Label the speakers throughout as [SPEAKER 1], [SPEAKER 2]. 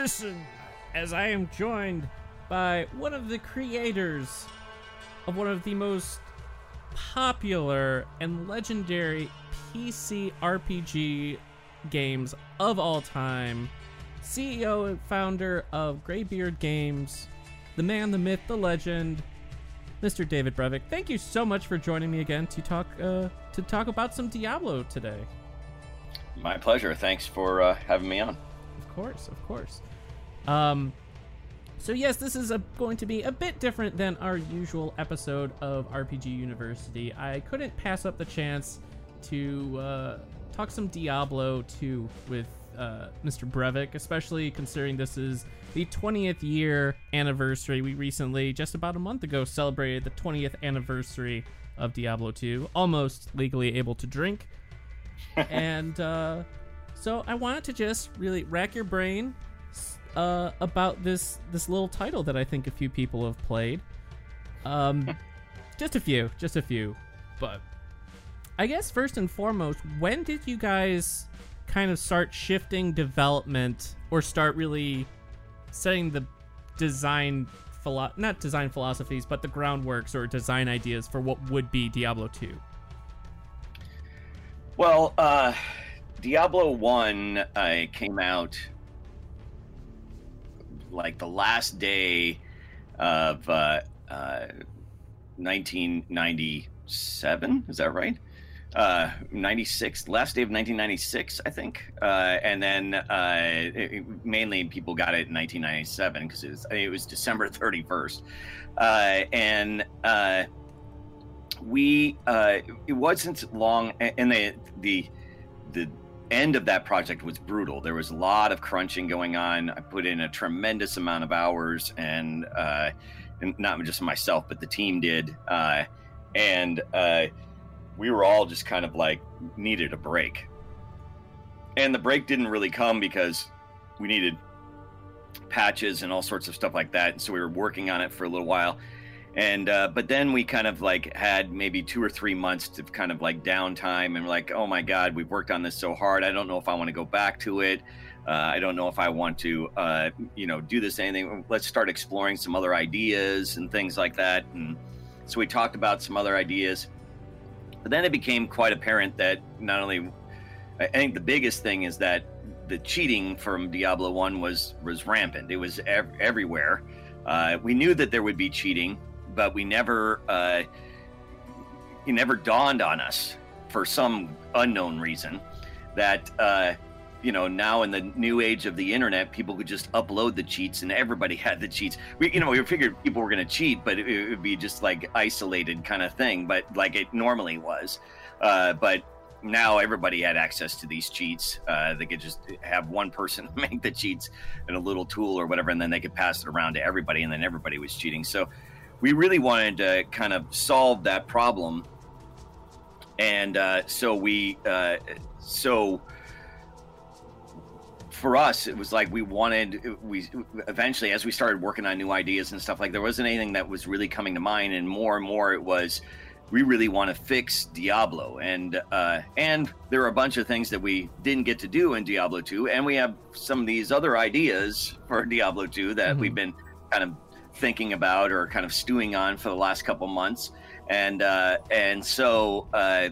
[SPEAKER 1] Listen, as I am joined by one of the creators of one of the most popular and legendary PC RPG games of all time, CEO and founder of Graybeard Games, the man, the myth, the legend, Mr. David Brevik. Thank you so much for joining me again to talk uh, to talk about some Diablo today.
[SPEAKER 2] My pleasure. Thanks for uh, having me on.
[SPEAKER 1] Of course, of course. Um, so yes, this is a, going to be a bit different than our usual episode of RPG University. I couldn't pass up the chance to uh, talk some Diablo 2 with uh, Mr. Brevik, especially considering this is the 20th year anniversary. We recently, just about a month ago, celebrated the 20th anniversary of Diablo 2, almost legally able to drink. and uh, so I wanted to just really rack your brain uh, about this this little title that I think a few people have played. Um, just a few, just a few. But I guess first and foremost, when did you guys kind of start shifting development or start really setting the design philo- not design philosophies, but the groundworks or design ideas for what would be Diablo 2?
[SPEAKER 2] Well, uh, Diablo 1 uh, came out like the last day of uh, uh, 1997. Is that right? Uh, 96, last day of 1996, I think. Uh, and then uh, it, mainly people got it in 1997 because it was, it was December 31st. Uh, and uh, we, uh, it wasn't long, and the, the, the end of that project was brutal. There was a lot of crunching going on. I put in a tremendous amount of hours, and, uh, and not just myself, but the team did. Uh, and uh, we were all just kind of like needed a break. And the break didn't really come because we needed patches and all sorts of stuff like that. And so we were working on it for a little while and uh, but then we kind of like had maybe two or three months of kind of like downtime and like oh my god we've worked on this so hard. I don't know if i want to go back to it. Uh, i don't know if i want to uh, you know do this anything. Let's start exploring some other ideas and things like that. And so we talked about some other ideas. But then it became quite apparent that not only i think the biggest thing is that the cheating from diablo 1 was was rampant. It was ev- everywhere. Uh, we knew that there would be cheating but we never uh, it never dawned on us for some unknown reason that uh, you know now in the new age of the internet people could just upload the cheats and everybody had the cheats. We you know we figured people were going to cheat but it, it, would be just like isolated kind of thing but like it normally was. Uh, but now everybody had access to these cheats. Uh, they could just have one person make the cheats in a little tool or whatever and then they could pass it around to everybody and then everybody was cheating. So we really wanted to kind of solve that problem. And uh, so we uh, so for us it was like we wanted we eventually as we started working on new ideas and stuff like there wasn't anything that was really coming to mind. And more and more it was we really want to fix diablo. And uh, and there are a bunch of things that we didn't get to do in diablo 2 and we have some of these other ideas for diablo 2 that mm-hmm. we've been kind of thinking about or kind of stewing on for the last couple months, and uh, and so uh,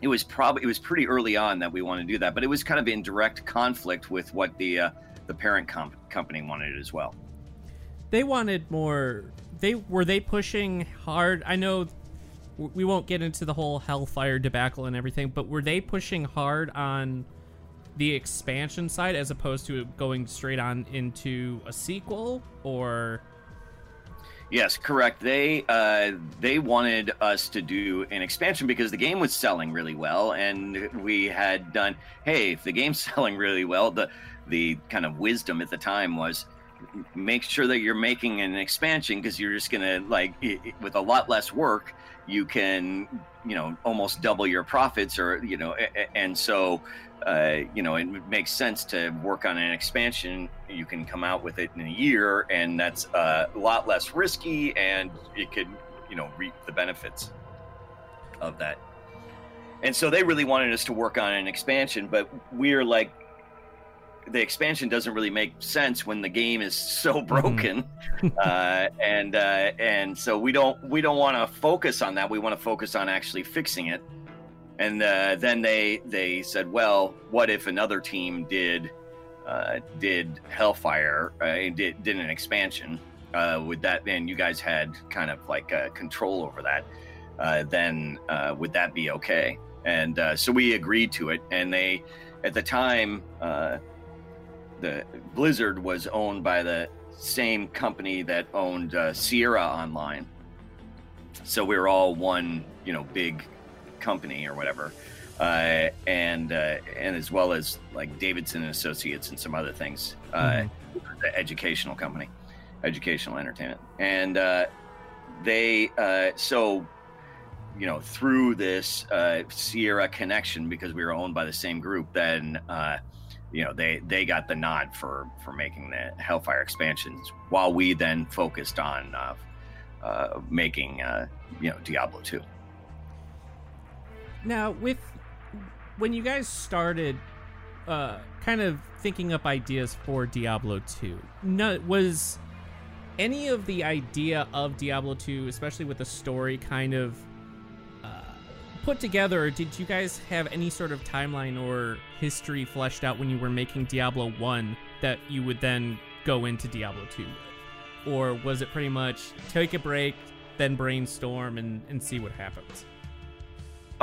[SPEAKER 2] it was probably it was pretty early on that we wanted to do that, but it was kind of in direct conflict with what the uh, the parent comp- company wanted as well.
[SPEAKER 1] They wanted more. They were they pushing hard. I know we won't get into the whole hellfire debacle and everything, but were they pushing hard on the expansion side as opposed to going straight on into a sequel or
[SPEAKER 2] Yes, correct. They uh, they wanted us to do an expansion because the game was selling really well, and we had done. Hey, if the game's selling really well, the the kind of wisdom at the time was make sure that you're making an expansion because you're just gonna like it, it, with a lot less work you can you know almost double your profits or you know and so uh, you know it makes sense to work on an expansion. You can come out with it in a year and that's uh, a lot less risky and it could you know reap the benefits of that. And so they really wanted us to work on an expansion but we're like the expansion doesn't really make sense when the game is so mm-hmm. broken. Uh, and uh, and so we don't we don't want to focus on that. We want to focus on actually fixing it and uh, then they they said well what if another team did uh, did hellfire uh, did, did an expansion uh, with that and you guys had kind of like control over that then would that be okay and so we agreed to it and they at the time the Blizzard was owned by the same company that owned uh, Sierra Online. So we were all one, you know, big company or whatever, uh, and uh, and as well as like Davidson and Associates and some other things, uh, mm-hmm. the educational company, educational entertainment, and uh, they uh, so you know through this Sierra connection because we were owned by the same group, then you know they they got the nod for for making the Hellfire expansions, while we then focused on uh, uh, making uh, you know Diablo two.
[SPEAKER 1] Now, with when you guys started, uh, kind of thinking up ideas for Diablo two, no, was any of the idea of Diablo two, especially with the story, kind of uh, put together, did you guys have any sort of timeline or history fleshed out when you were making Diablo 1 that you would then go into Diablo 2 with? Or was it pretty much take a break, then brainstorm and, and see what happens?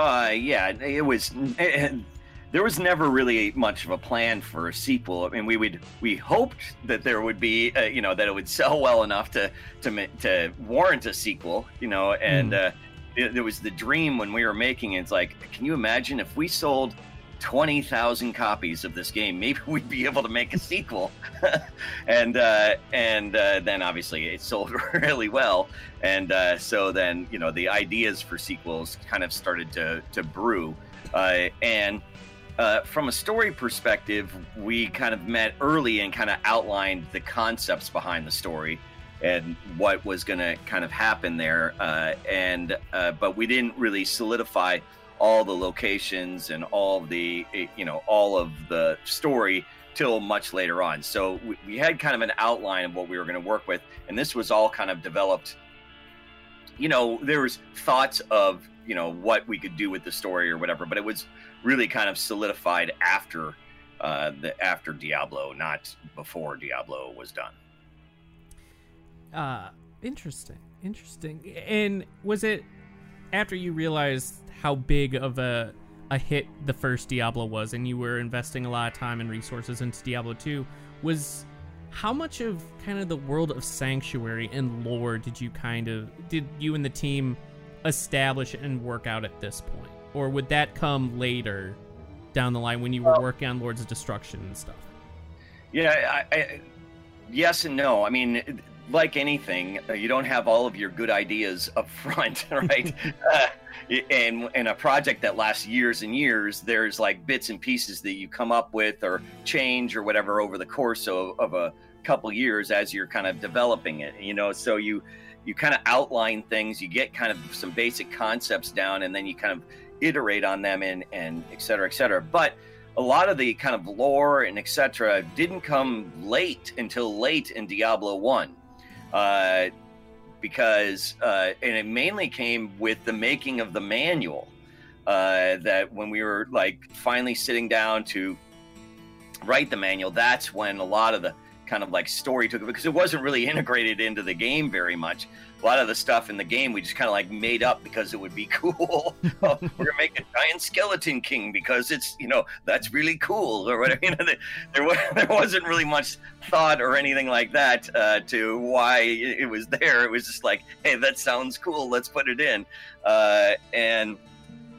[SPEAKER 2] Uh, yeah, it was. It, there was never really much of a plan for a sequel. I mean, we would we hoped that there would be, uh, you know, that it would sell well enough to to to warrant a sequel, you know, and mm. uh, it, it was the dream when we were making it. It's like, can you imagine if we sold 20,000 copies of this game, maybe we'd be able to make a sequel. and uh, and uh, then obviously it sold really well. And uh, so then, you know, the ideas for sequels kind of started to, to brew. Uh, and uh, from a story perspective, we kind of met early and kind of outlined the concepts behind the story and what was going to kind of happen there. Uh, and uh, but we didn't really solidify all the locations and all the you know all of the story till much later on. So we, we had kind of an outline of what we were going to work with, and this was all kind of developed. You know, there was thoughts of you know what we could do with the story or whatever, but it was really kind of solidified after uh, the after Diablo, not before Diablo was done.
[SPEAKER 1] Uh, interesting, interesting. And was it after you realized how big of a a hit the first Diablo was, and you were investing a lot of time and resources into Diablo 2, was how much of kind of the world of Sanctuary and lore did you kind of did you and the team establish and work out at this point, or would that come later down the line when you were working on Lords of Destruction and stuff?
[SPEAKER 2] Yeah, I, I, yes and no. I mean, like anything, uh, you don't have all of your good ideas up front, right? uh, and in a project that lasts years and years, there's like bits and pieces that you come up with or change or whatever over the course of, of a couple years as you're kind of developing it. You know, so you you kind of outline things, you get kind of some basic concepts down, and then you kind of iterate on them and and et cetera, et cetera. But a lot of the kind of lore and etc. didn't come late until late in Diablo One uh, because uh, and it mainly came with the making of the manual. Uh, that when we were like finally sitting down to write the manual, that's when a lot of the kind of like story took because it wasn't really integrated into the game very much. A lot of the stuff in the game we just kind of like made up because it would be cool. oh, we're gonna make a giant skeleton king because it's you know that's really cool or whatever. You know, there there wasn't really much thought or anything like that uh, to why it was there. It was just like, hey, that sounds cool. Let's put it in. Uh, and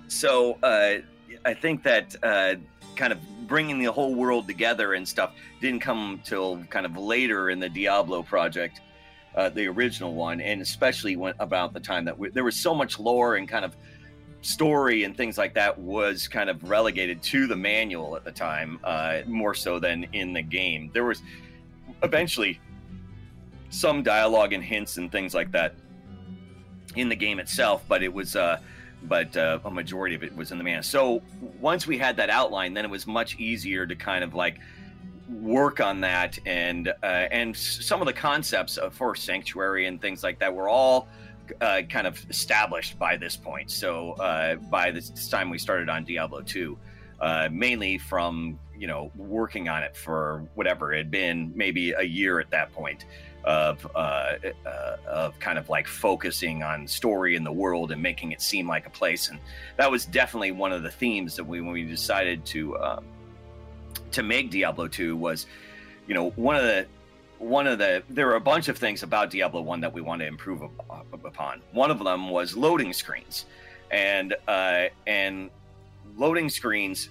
[SPEAKER 2] so uh, I think that uh, kind of bringing the whole world together and stuff didn't come till kind of later in the Diablo project, uh, the original one, and especially when about the time that we, there was so much lore and kind of story and things like that was kind of relegated to the manual at the time, uh, more so than in the game. There was eventually some dialogue and hints and things like that in the game itself, but it was. Uh, but uh, a majority of it was in the man. So once we had that outline, then it was much easier to kind of like work on that and uh, and some of the concepts of for sanctuary and things like that were all uh, kind of established by this point. So uh, by this time we started on Diablo 2, uh, mainly from you know working on it for whatever it had been, maybe a year at that point of uh, uh, of kind of like focusing on story in the world and making it seem like a place. And that was definitely one of the themes that we when we decided to um, to make Diablo 2 was, you know, one of the one of the there were a bunch of things about Diablo 1 that we wanted to improve upon. One of them was loading screens. And uh, and loading screens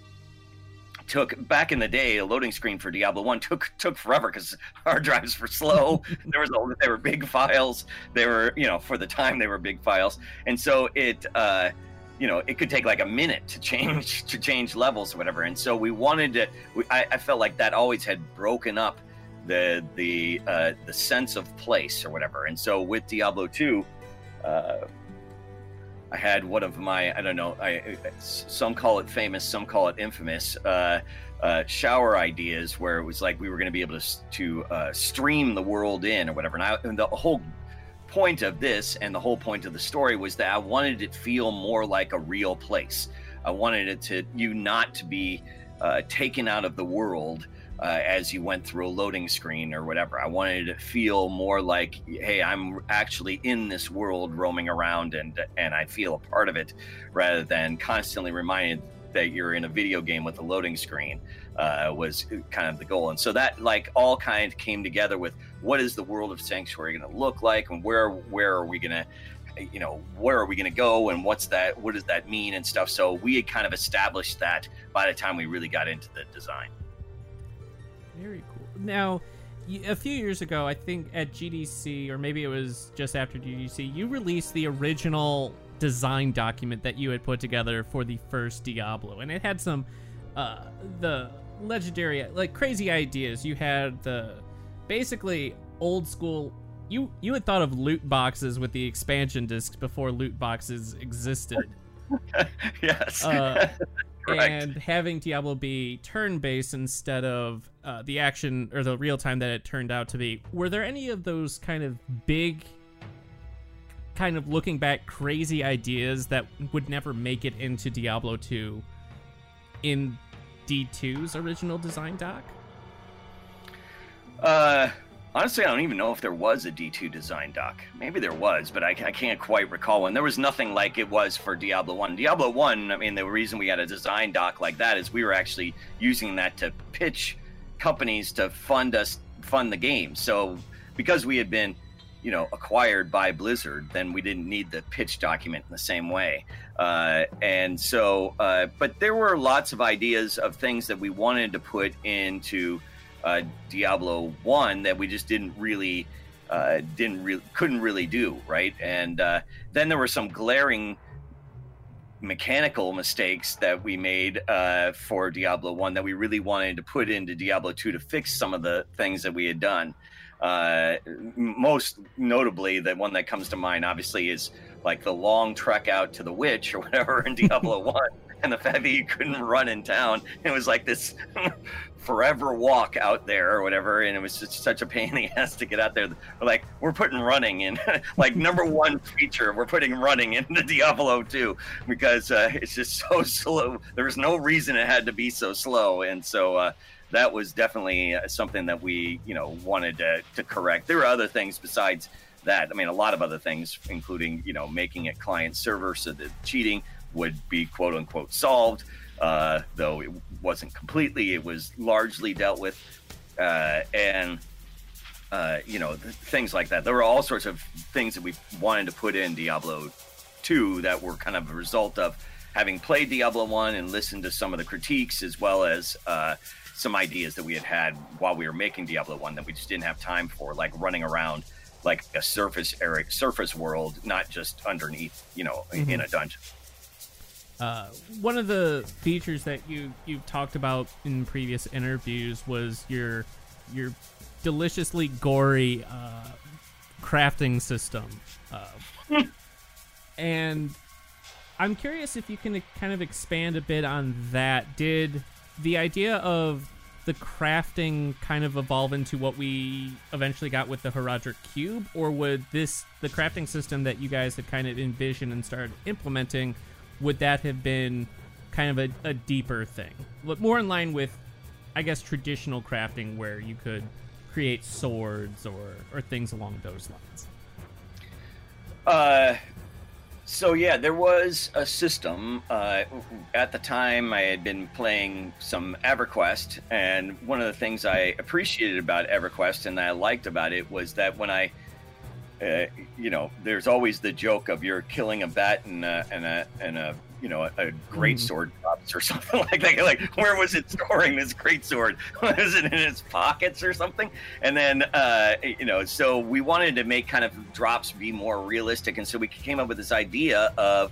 [SPEAKER 2] took back in the day a loading screen for Diablo One took took forever because hard drives were slow. there was a, they were big files. They were you know for the time they were big files, and so it uh, you know it could take like a minute to change to change levels or whatever. And so we wanted to. We, I, I felt like that always had broken up the the uh, the sense of place or whatever. And so with Diablo Two. Uh, I had one of my I don't know I some call it famous some call it infamous uh, uh, shower ideas where it was like we were going to be able to to uh, stream the world in or whatever and, I, and the whole point of this and the whole point of the story was that I wanted it to feel more like a real place I wanted it to you not to be uh, taken out of the world uh, as you went through a loading screen or whatever. I wanted it to feel more like, hey, I'm actually in this world roaming around and and I feel a part of it, rather than constantly reminded that you're in a video game with a loading screen uh, was kind of the goal. And so that like all kind of came together with what is the world of Sanctuary going to look like and where where are we going to you know where are we going to go and what's that what does that mean and stuff so we had kind of established that by the time we really got into the design
[SPEAKER 1] very cool. Now, a few years ago, I think at GDC, or maybe it was just after GDC, you released the original design document that you had put together for the first Diablo, and it had some uh, the legendary, like crazy ideas. You had the basically old school. You you had thought of loot boxes with the expansion discs before loot boxes existed.
[SPEAKER 2] yes.
[SPEAKER 1] Uh, and having Diablo be turn based instead of uh, the action or the real time that it turned out to be. Were there any of those kind of big, kind of looking back crazy ideas that would never make it into Diablo 2 in D2's original design doc?
[SPEAKER 2] Uh, Honestly, I don't even know if there was a D2 design doc. Maybe there was, but I, I, can't quite recall one. There was nothing like it was for Diablo 1. Diablo 1, I mean, the reason we had a design doc like that is we were actually using that to pitch companies to fund us, fund the game. So because we had been, you know, acquired by Blizzard, then we didn't need the pitch document in the same way. Uh, and so, uh, but there were lots of ideas of things that we wanted to put into uh, Diablo One that we just didn't really uh, didn't really couldn't really do right. And uh, then there were some glaring mechanical mistakes that we made uh, for Diablo One that we really wanted to put into Diablo Two to fix some of the things that we had done. Uh, most notably, the one that comes to mind, obviously, is like the long trek out to the witch or whatever in Diablo One, and the fact that you couldn't run in town. It was like this forever walk out there or whatever, and it was just such a pain in the ass to get out there. We're like, we're putting running in, like number one feature, we're putting running into Diablo 2 because uh, it's just so slow. There was no reason it had to be so slow, and so uh, that was definitely uh, something that we you know wanted to, to correct. There were other things besides that. I mean, a lot of other things, including you know making it client server so that cheating would be quote unquote solved. Uh, though it wasn't completely, it was largely dealt with, uh, and uh, you know things like that. There were all sorts of things that we wanted to put in Diablo 2 that were kind of a result of having played Diablo 1 and listened to some of the critiques as well as uh, some ideas that we had had while we were making Diablo 1 that we just didn't have time for, like running around like a surface area, surface world, not just underneath, you know, mm-hmm. in a dungeon.
[SPEAKER 1] Uh, one of the features that you you've talked about in previous interviews was your your deliciously gory uh, crafting system, uh, and I'm curious if you can kind of expand a bit on that. Did the idea of the crafting kind of evolve into what we eventually got with the Horadric Cube, or would this the crafting system that you guys had kind of envisioned and started implementing? would that have been kind of a, a deeper thing, but more in line with, I guess, traditional crafting where you could create swords or or things along those lines?
[SPEAKER 2] Uh, so yeah, there was a system. Uh, at the time, I had been playing some EverQuest, and one of the things I appreciated about EverQuest and I liked about it was that when I uh, you know, there's always the joke of you're killing a bat and a, and a, and a you know, a, a great mm-hmm. sword drops or something like that. Like, where was it storing this great sword? was it in its pockets or something? And then, uh, you know, so we wanted to make kind of drops be more realistic, and so we came up with this idea of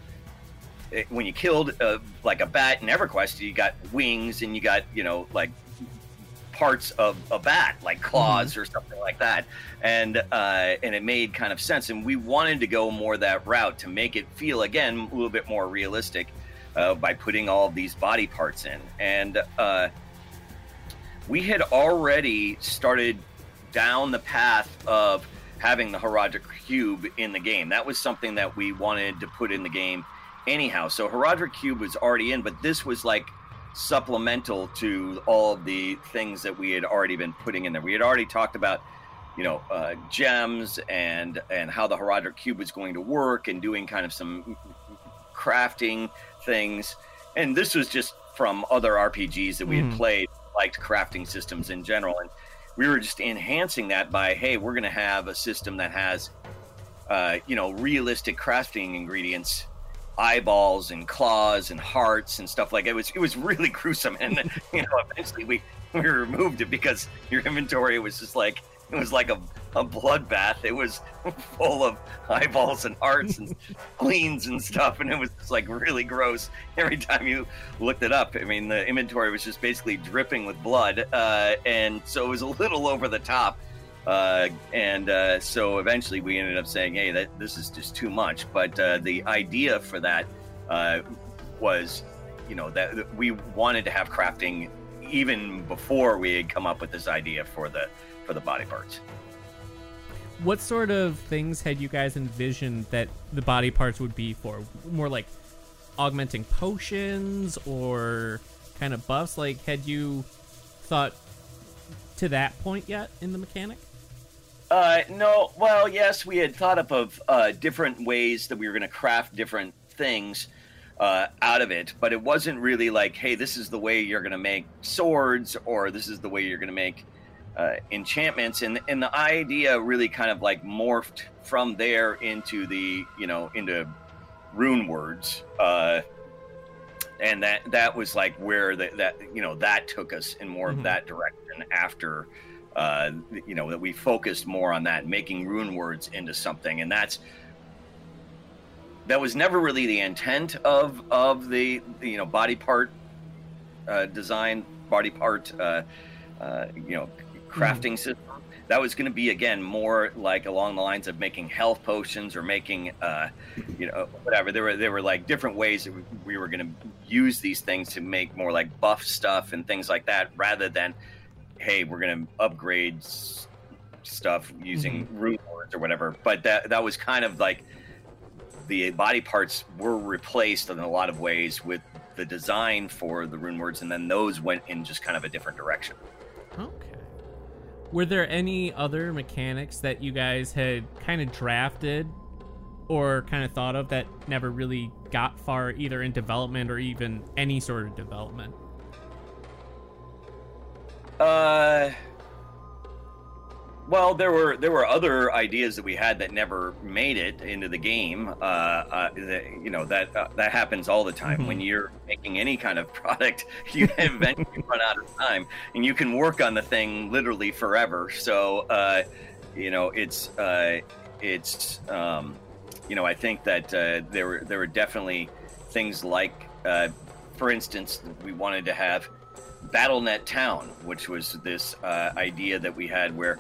[SPEAKER 2] eh, when you killed uh, like a bat in EverQuest, you got wings and you got you know like parts of a bat, like claws mm-hmm. or something like that, and uh, and it made kind of sense. And we wanted to go more that route to make it feel again a little bit more realistic uh, by putting all these body parts in. And uh, we had already started down the path of having the Horadric Cube in the game. That was something that we wanted to put in the game anyhow. So Horadric Cube was already in, but this was like supplemental to all of the things that we had already been putting in there. We had already talked about, you know, uh, gems and and how the Horadric cube was going to work and doing kind of some crafting things. And this was just from other RPGs that we mm. had played, liked crafting systems in general, and we were just enhancing that by, hey, we're going to have a system that has, uh, you know, realistic crafting ingredients eyeballs and claws and hearts and stuff like it. it was it was really gruesome. And you know eventually we we removed it because your inventory was just like it was like a, a bloodbath. It was full of eyeballs and hearts and spleens and stuff. And it was just like really gross every time you looked it up. I mean the inventory was just basically dripping with blood uh, and so it was a little over the top uh, and uh, so eventually we ended up saying, hey, that this is just too much. But uh, the idea for that uh, was, you know, that we wanted to have crafting even before we had come up with this idea for the for the body parts.
[SPEAKER 1] What sort of things had you guys envisioned that the body parts would be for? More like augmenting potions or kind of buffs? Like, had you thought to that point yet in the mechanic?
[SPEAKER 2] Uh, no. Well, yes, we had thought up of uh, different ways that we were going to craft different things uh, out of it, but it wasn't really like, hey, this is the way you're going to make swords, or this is the way you're going to make uh, enchantments, and and the idea really kind of like morphed from there into the you know into rune words. Uh, and that that was like where the, that you know that took us in more mm-hmm. of that direction after uh, you know that we focused more on that making rune words into something. And that's that was never really the intent of of the, you know body part uh, design body part uh, uh, you know crafting mm. system. That was going to be again more like along the lines of making health potions or making uh, you know whatever. There were there were like different ways that we were going to use these things to make more like buff stuff and things like that rather than hey we're going to upgrade stuff using mm-hmm. rune words or whatever but that that was kind of like the body parts were replaced in a lot of ways with the design for the rune words, and then those went in just kind of a different direction.
[SPEAKER 1] Okay. Were there any other mechanics that you guys had kind of drafted or kind of thought of that never really got far either in development or even any sort of development?
[SPEAKER 2] Uh well, there were there were other ideas that we had that never made it into the game. Uh, uh, that, you know that uh, that happens all the time. Mm-hmm. When you're making any kind of product, you eventually run out of time, and you can work on the thing literally forever. So, uh, you know, it's uh, it's um, you know, I think that uh, there were there were definitely things like, for instance, we wanted to have BattleNet Town, which was this idea that we had where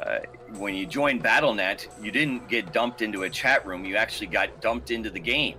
[SPEAKER 2] uh, when you joined BattleNet, you didn't get dumped into a chat room. You actually got dumped into the game,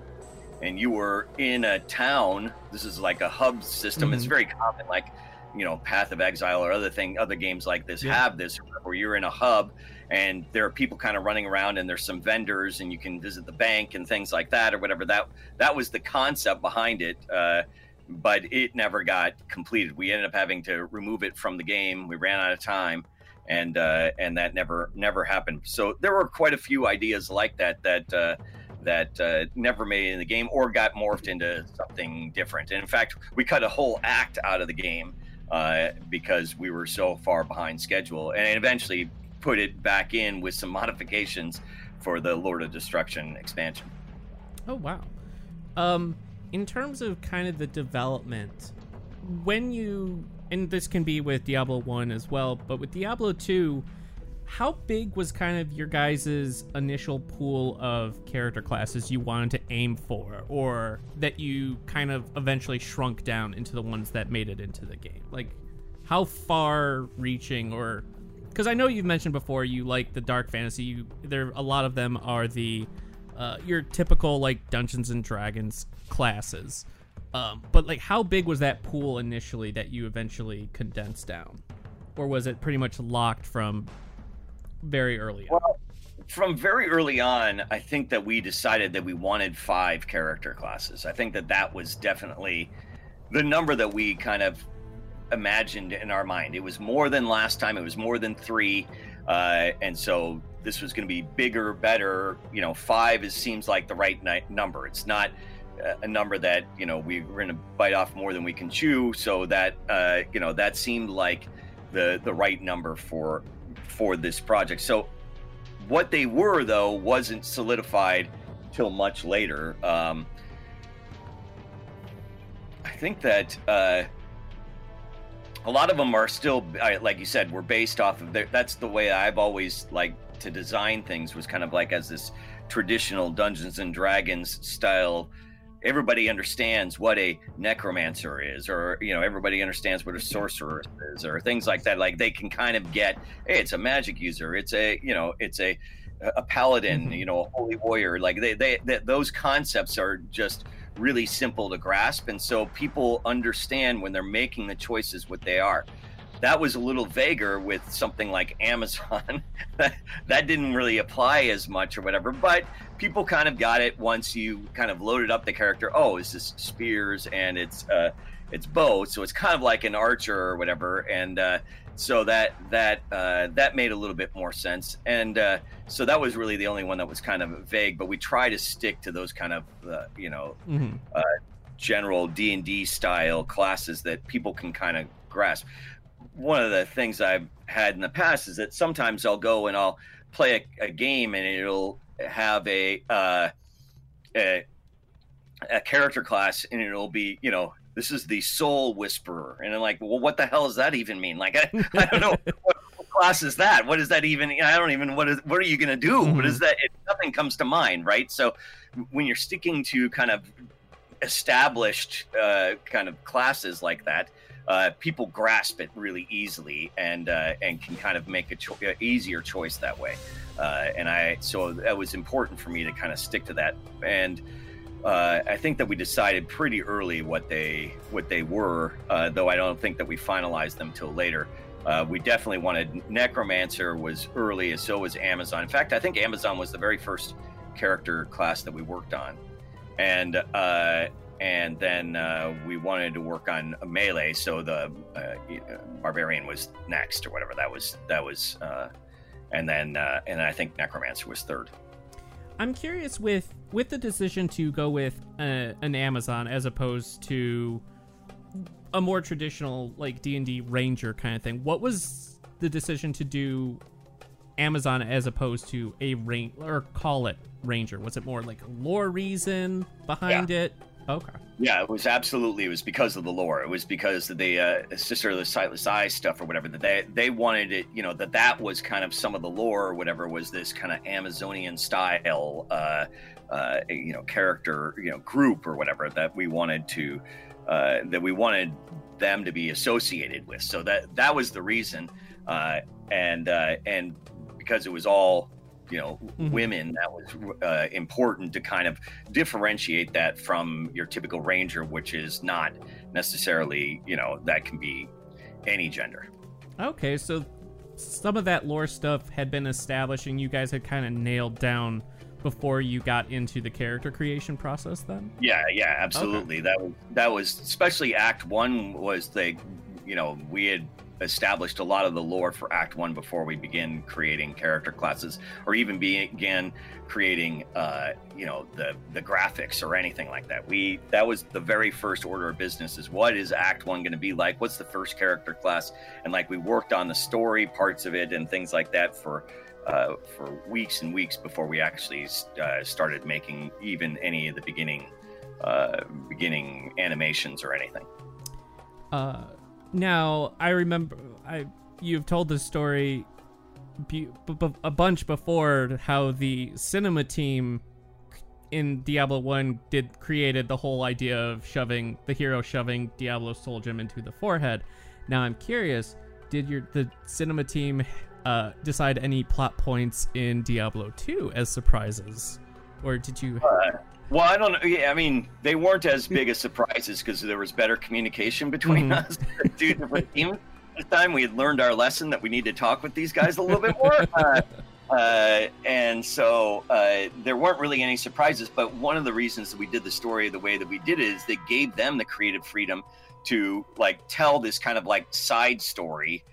[SPEAKER 2] and you were in a town. This is like a hub system. Mm-hmm. It's very common, like you know, Path of Exile or other thing, other games like this yeah. have this, where you're in a hub and there are people kind of running around, and there's some vendors, and you can visit the bank and things like that, or whatever. That that was the concept behind it. Uh, but it never got completed. We ended up having to remove it from the game. We ran out of time and uh, and that never never happened. So there were quite a few ideas like that that uh, that uh, never made it in the game or got morphed into something different. And in fact, we cut a whole act out of the game uh, because we were so far behind schedule, and eventually put it back in with some modifications for the Lord of Destruction expansion.
[SPEAKER 1] Oh wow! Um, in terms of kind of the development, when you and this can be with Diablo 1 as well, but with Diablo 2, how big was kind of your guys' initial pool of character classes you wanted to aim for, or that you kind of eventually shrunk down into the ones that made it into the game? Like, how far reaching, or because I know you've mentioned before you like the dark fantasy, you, there a lot of them are the uh, your typical like Dungeons and Dragons classes. Um, but like, how big was that pool initially that you eventually condensed down, or was it pretty much locked from very early on? Well,
[SPEAKER 2] from very early on, I think that we decided that we wanted five character classes. I think that that was definitely the number that we kind of imagined in our mind. It was more than last time. It was more than three, uh, and so this was going to be bigger, better. You know, five is seems like the right ni- number. It's not a number that you know we we're going to bite off more than we can chew. So that uh, you know that seemed like the the right number for for this project. So what they were though wasn't solidified till much later. Um, I think that uh, a lot of them are still, like you said, were based off of. Their, that's the way I've always liked to design things. Was kind of like as this traditional Dungeons and Dragons style everybody understands what a necromancer is or you know everybody understands what a sorcerer is or things like that like they can kind of get hey it's a magic user it's a you know it's a a paladin mm-hmm. you know a holy warrior like they, they, they those concepts are just really simple to grasp and so people understand when they're making the choices what they are that was a little vaguer with something like Amazon. that didn't really apply as much or whatever, but people kind of got it once you kind of loaded up the character. Oh, is this spears and it's uh, it's bow, so it's kind of like an archer or whatever, and uh, so that that uh, that made a little bit more sense. And uh, so that was really the only one that was kind of vague. But we try to stick to those kind of uh, you know mm-hmm. Uh, general D and D style classes that people can kind of grasp one of the things I've had in the past is that sometimes I'll go and I'll play a, a game and it'll have a, uh, a a character class and it'll be you know this is the soul whisperer. And i'm like well what the hell does that even mean? Like i, I don't know. What, what, class is that? What does that even i don't even what is what are you going to do mm-hmm. what is that? It, nothing comes to mind right? So when you're sticking to kind of established uh, kind of classes like that uh, people grasp it really easily and uh, and can kind of make a cho- easier choice that way. Uh, and I so that was important for me to kind of stick to that. And uh, I think that we decided pretty early what they what they were, uh, though I don't think that we finalized them till later. Uh, we definitely wanted Necromancer was early, as so was Amazon. In fact, I think Amazon was the very first character class that we worked on, and and then uh, we wanted to work on melee, so the uh, barbarian was next or whatever. That was that was, uh, and then uh, and I think necromancer was third.
[SPEAKER 1] I'm curious with with the decision to go with uh, an Amazon as opposed to a more traditional like D and D ranger kind of thing. What was the decision to do Amazon as opposed to a rain or call it ranger? Was it more like a lore reason behind
[SPEAKER 2] Yeah.
[SPEAKER 1] it? Okay.
[SPEAKER 2] Yeah, it was absolutely. It was because of the lore. It was because of the uh, sister of the sightless eye stuff or whatever. That they they wanted it. You know that that was kind of some of the lore or whatever was this kind of Amazonian style. Uh, uh, you know, character. You know, group or whatever that we wanted to. Uh, that we wanted them to be associated with. So that that was the reason. Uh, and uh, and because it was all you know
[SPEAKER 1] Mhm.
[SPEAKER 2] women that was uh, important to kind of differentiate that from your typical ranger which is not necessarily you know that can be any gender
[SPEAKER 1] Okay, so some of that lore stuff had been established and you guys had kind of nailed down before you got into the character creation process then?
[SPEAKER 2] yeah yeah absolutely that was that was especially act one was the you know we had established a lot of the lore for act one before we begin creating character classes or even begin creating uh you know the the graphics or anything like that. We that was the very first order of business is what is act one going to be like? What's the first character class? And like we worked on the story parts of it and things like that for uh, for weeks and weeks before we actually uh, started making even any of the beginning uh, beginning animations or anything.
[SPEAKER 1] Uh, now I remember I you've told this story bu- b- b- a bunch before how the cinema team in Diablo One did created the whole idea of shoving the hero shoving Diablo Soul Gem into the forehead. Now I'm curious, did your the cinema team uh, decide any plot points in Diablo 2 as surprises, or did you?
[SPEAKER 2] Well, I don't know. Yeah, I mean, they weren't as big as surprises because there was better communication between
[SPEAKER 1] Mhm.
[SPEAKER 2] us, two different teams. This time we had learned our lesson that we need to talk with these guys a little bit more. Uh, uh, and so uh, there weren't really any surprises. But one of the reasons that we did the story the way that we did it is they gave them the creative freedom to like tell this kind of like side story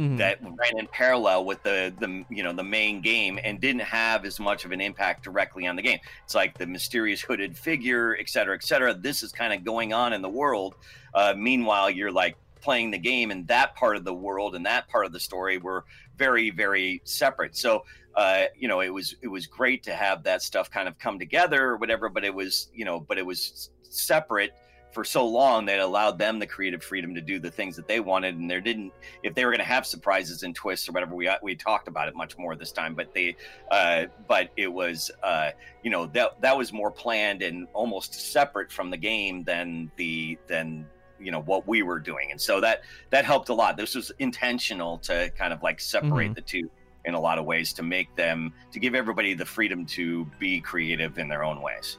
[SPEAKER 1] Mhm.
[SPEAKER 2] that ran in parallel with the the you know the main game and didn't have as much of an impact directly on the game. It's like the mysterious hooded figure, et cetera, et cetera. This is kind of going on in the world. Uh, meanwhile, you're like playing the game, and that part of the world and that part of the story were very, very separate. So. Uh, you know, it was it was great to have that stuff kind of come together or whatever, but it was you know, but it was separate for so long that allowed them the creative freedom to do the things that they wanted, and there didn't if they were going to have surprises and twists or whatever, we we talked about it much more this time. But they, uh, but it was, uh, you know, that that was more planned and almost separate from the game than the than you know what we were doing, and so that that helped a lot. This was intentional to kind of like separate
[SPEAKER 1] Mhm.
[SPEAKER 2] the two in a lot of ways to make them to give everybody the freedom to be creative in their own ways.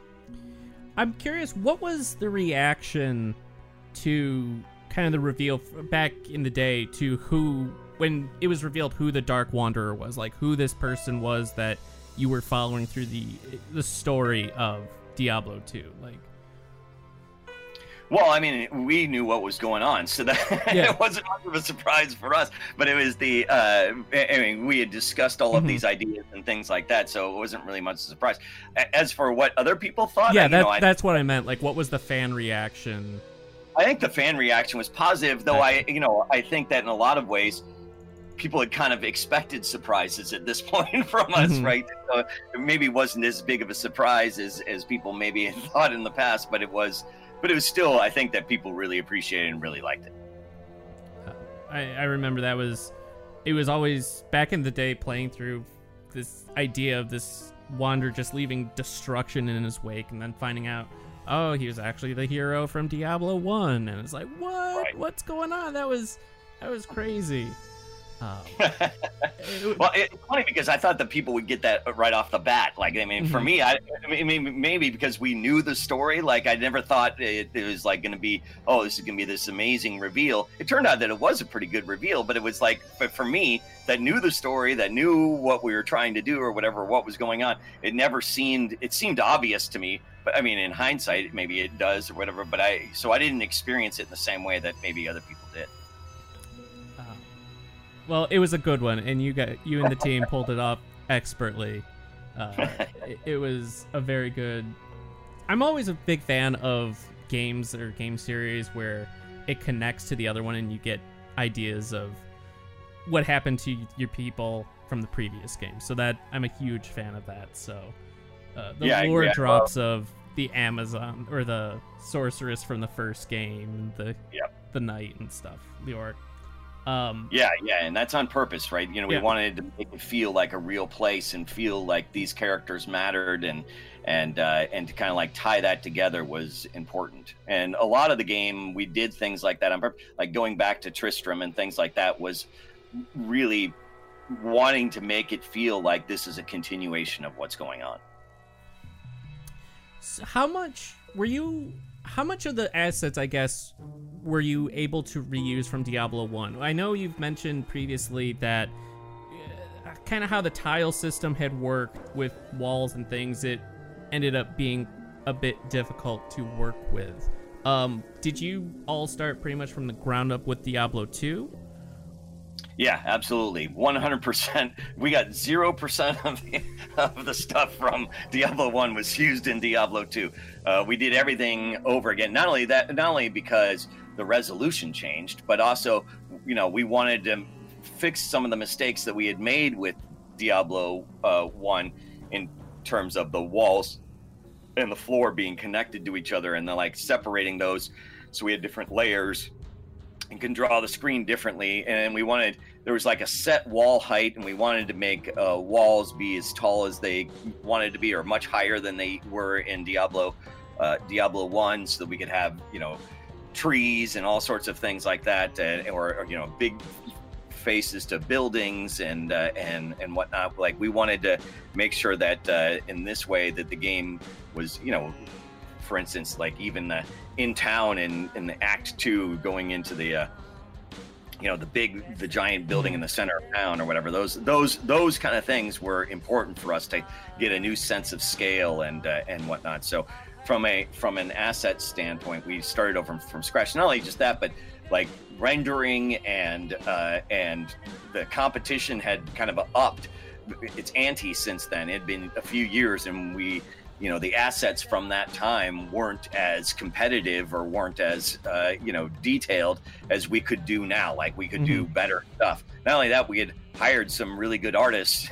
[SPEAKER 1] I'm curious, what was the reaction to kind of the reveal back in the day to who, when it was revealed who the Dark Wanderer was, like who this person was that you were following through the the story of Diablo 2? Like,
[SPEAKER 2] Well, I mean, we knew what was going on, so that
[SPEAKER 1] Yeah.
[SPEAKER 2] it wasn't much of a surprise for us. But it was the, uh, I mean, we had discussed all of
[SPEAKER 1] Mhm.
[SPEAKER 2] these ideas and things like that, so it wasn't really much of a surprise. As for what other people thought,
[SPEAKER 1] yeah,
[SPEAKER 2] I, you
[SPEAKER 1] that,
[SPEAKER 2] know, I,
[SPEAKER 1] that's what I meant. Like, what was the fan reaction?
[SPEAKER 2] I think the fan reaction was positive, though. I, you know, I think that in a lot of ways, people had kind of expected surprises at this point from us,
[SPEAKER 1] Mhm.
[SPEAKER 2] right? So it maybe wasn't as big of a surprise as as people maybe had thought in the past, but it was. But it was still, I think that people really appreciated and really liked it.
[SPEAKER 1] Uh, I, I remember that was it was always back in the day playing through this idea of this wander just leaving destruction in his wake and then finding out oh he was actually the hero from diablo 1 and it's like what
[SPEAKER 2] Right.
[SPEAKER 1] what's going on that was that was crazy
[SPEAKER 2] Um, well, it's funny because I thought that people would get that right off the bat. Like, I mean, mm-hmm. for me, I, I, mean, maybe because we knew the story. Like, I never thought it, it was like going to be, oh, this is going to be this amazing reveal. It turned out that it was a pretty good reveal, but it was like, but for me, that knew the story, that knew what we were trying to do or whatever, what was going on, it never seemed. It seemed obvious to me. But I mean, in hindsight, maybe it does or whatever. But I, so I didn't experience it in the same way that maybe other people did.
[SPEAKER 1] Well, it was a good one, and you got you and the team pulled it off expertly. Uh, it, it, was a very good. I'm always a big fan of games or game series where it connects to the other one, and you get ideas of what happened to your people from the previous game. So that I'm a huge fan of that. So uh, the yeah, lore yeah, drops of the Amazon or the sorceress from the first game, the yep. the knight and stuff, the orc.
[SPEAKER 2] Um, yeah, yeah, and that's on purpose, right? You know, we yeah. wanted to make it feel like a real place and feel like these characters mattered, and and uh, and to kind of like tie that together was important. And a lot of the game, we did things like that on purpose, like going back to Tristram and things like that was really wanting to make it feel like this is a continuation of what's going on.
[SPEAKER 1] So how much were you how much of the assets, I guess, were you able to reuse from Diablo 1? I know you've mentioned previously that uh, kind of how the tile system had worked with walls and things, it ended up being a bit difficult to work with. Um, did you all start pretty much from the ground up with Diablo 2?
[SPEAKER 2] Yeah, absolutely. 100%. We got 0% of the, of the stuff from Diablo 1 was used in Diablo 2. Uh, we did everything over again. Not only that, not only because the resolution changed, but also, you know, we wanted to fix some of the mistakes that we had made with Diablo uh, 1 in terms of the walls and the floor being connected to each other and then like separating those so we had different layers and can draw the screen differently. And we wanted there was like a set wall height, and we wanted to make uh, walls be as tall as they wanted to be, or much higher than they were in Diablo uh, Diablo One, so that we could have you know trees and all sorts of things like that, uh, or, or, you know big faces to buildings and uh, and and whatnot. Like we wanted to make sure that uh, in this way that the game was you know for instance, like even uh, in town in in the Act Two, going into the uh, you know the big the giant building in the center of town or whatever those those those kind of things were important for us to get a new sense of scale and uh, and whatnot. So from a from an asset standpoint we started over from, from scratch. Not only just that but like rendering and uh, and the competition had kind of upped. Its ante since then. It had been a few years and we you know the assets from that time weren't as competitive or weren't as uh, you know detailed as we could do now. Like we could mm-hmm. do better stuff. Not only that we had hired some really good artists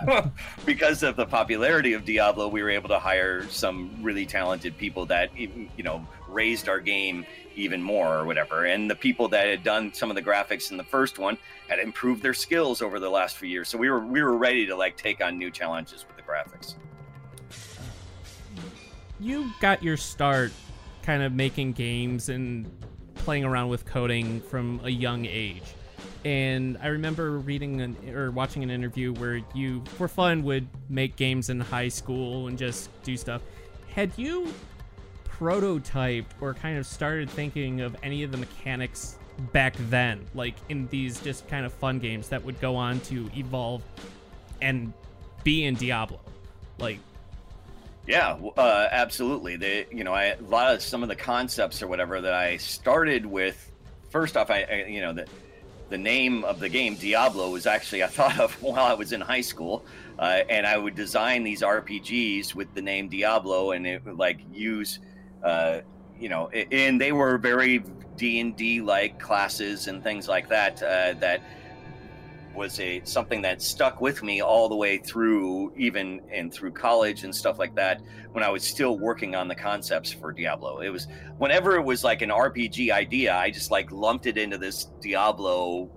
[SPEAKER 2] because of the popularity of diablo we were able to hire some really talented people that you know raised our game even more or whatever. And the people that had done some of the graphics in the first one had improved their skills over the last few years. So we were we were ready to like take on new challenges with the graphics
[SPEAKER 1] you got your start kind of making games and playing around with coding from a young age. And I remember reading an, or watching an interview where you, for fun, would make games in high school and just do stuff. Had you prototyped or kind of started thinking of any of the mechanics back then, like in these just kind of fun games that would go on to evolve and be in Diablo? Like,
[SPEAKER 2] yeah, uh, absolutely. They, you know, I, a lot of some of the concepts or whatever that I started with. First off, I, I you know, the the name of the game Diablo was actually I thought of while I was in high school, uh, and I would design these RPGs with the name Diablo, and it would like use, uh, you know, and they were very D and D like classes and things like that uh, that was a something that stuck with me all the way through even and through college and stuff like that when I was still working on the concepts for Diablo. It was whenever it was like an RPG idea, I just like lumped it into this Diablo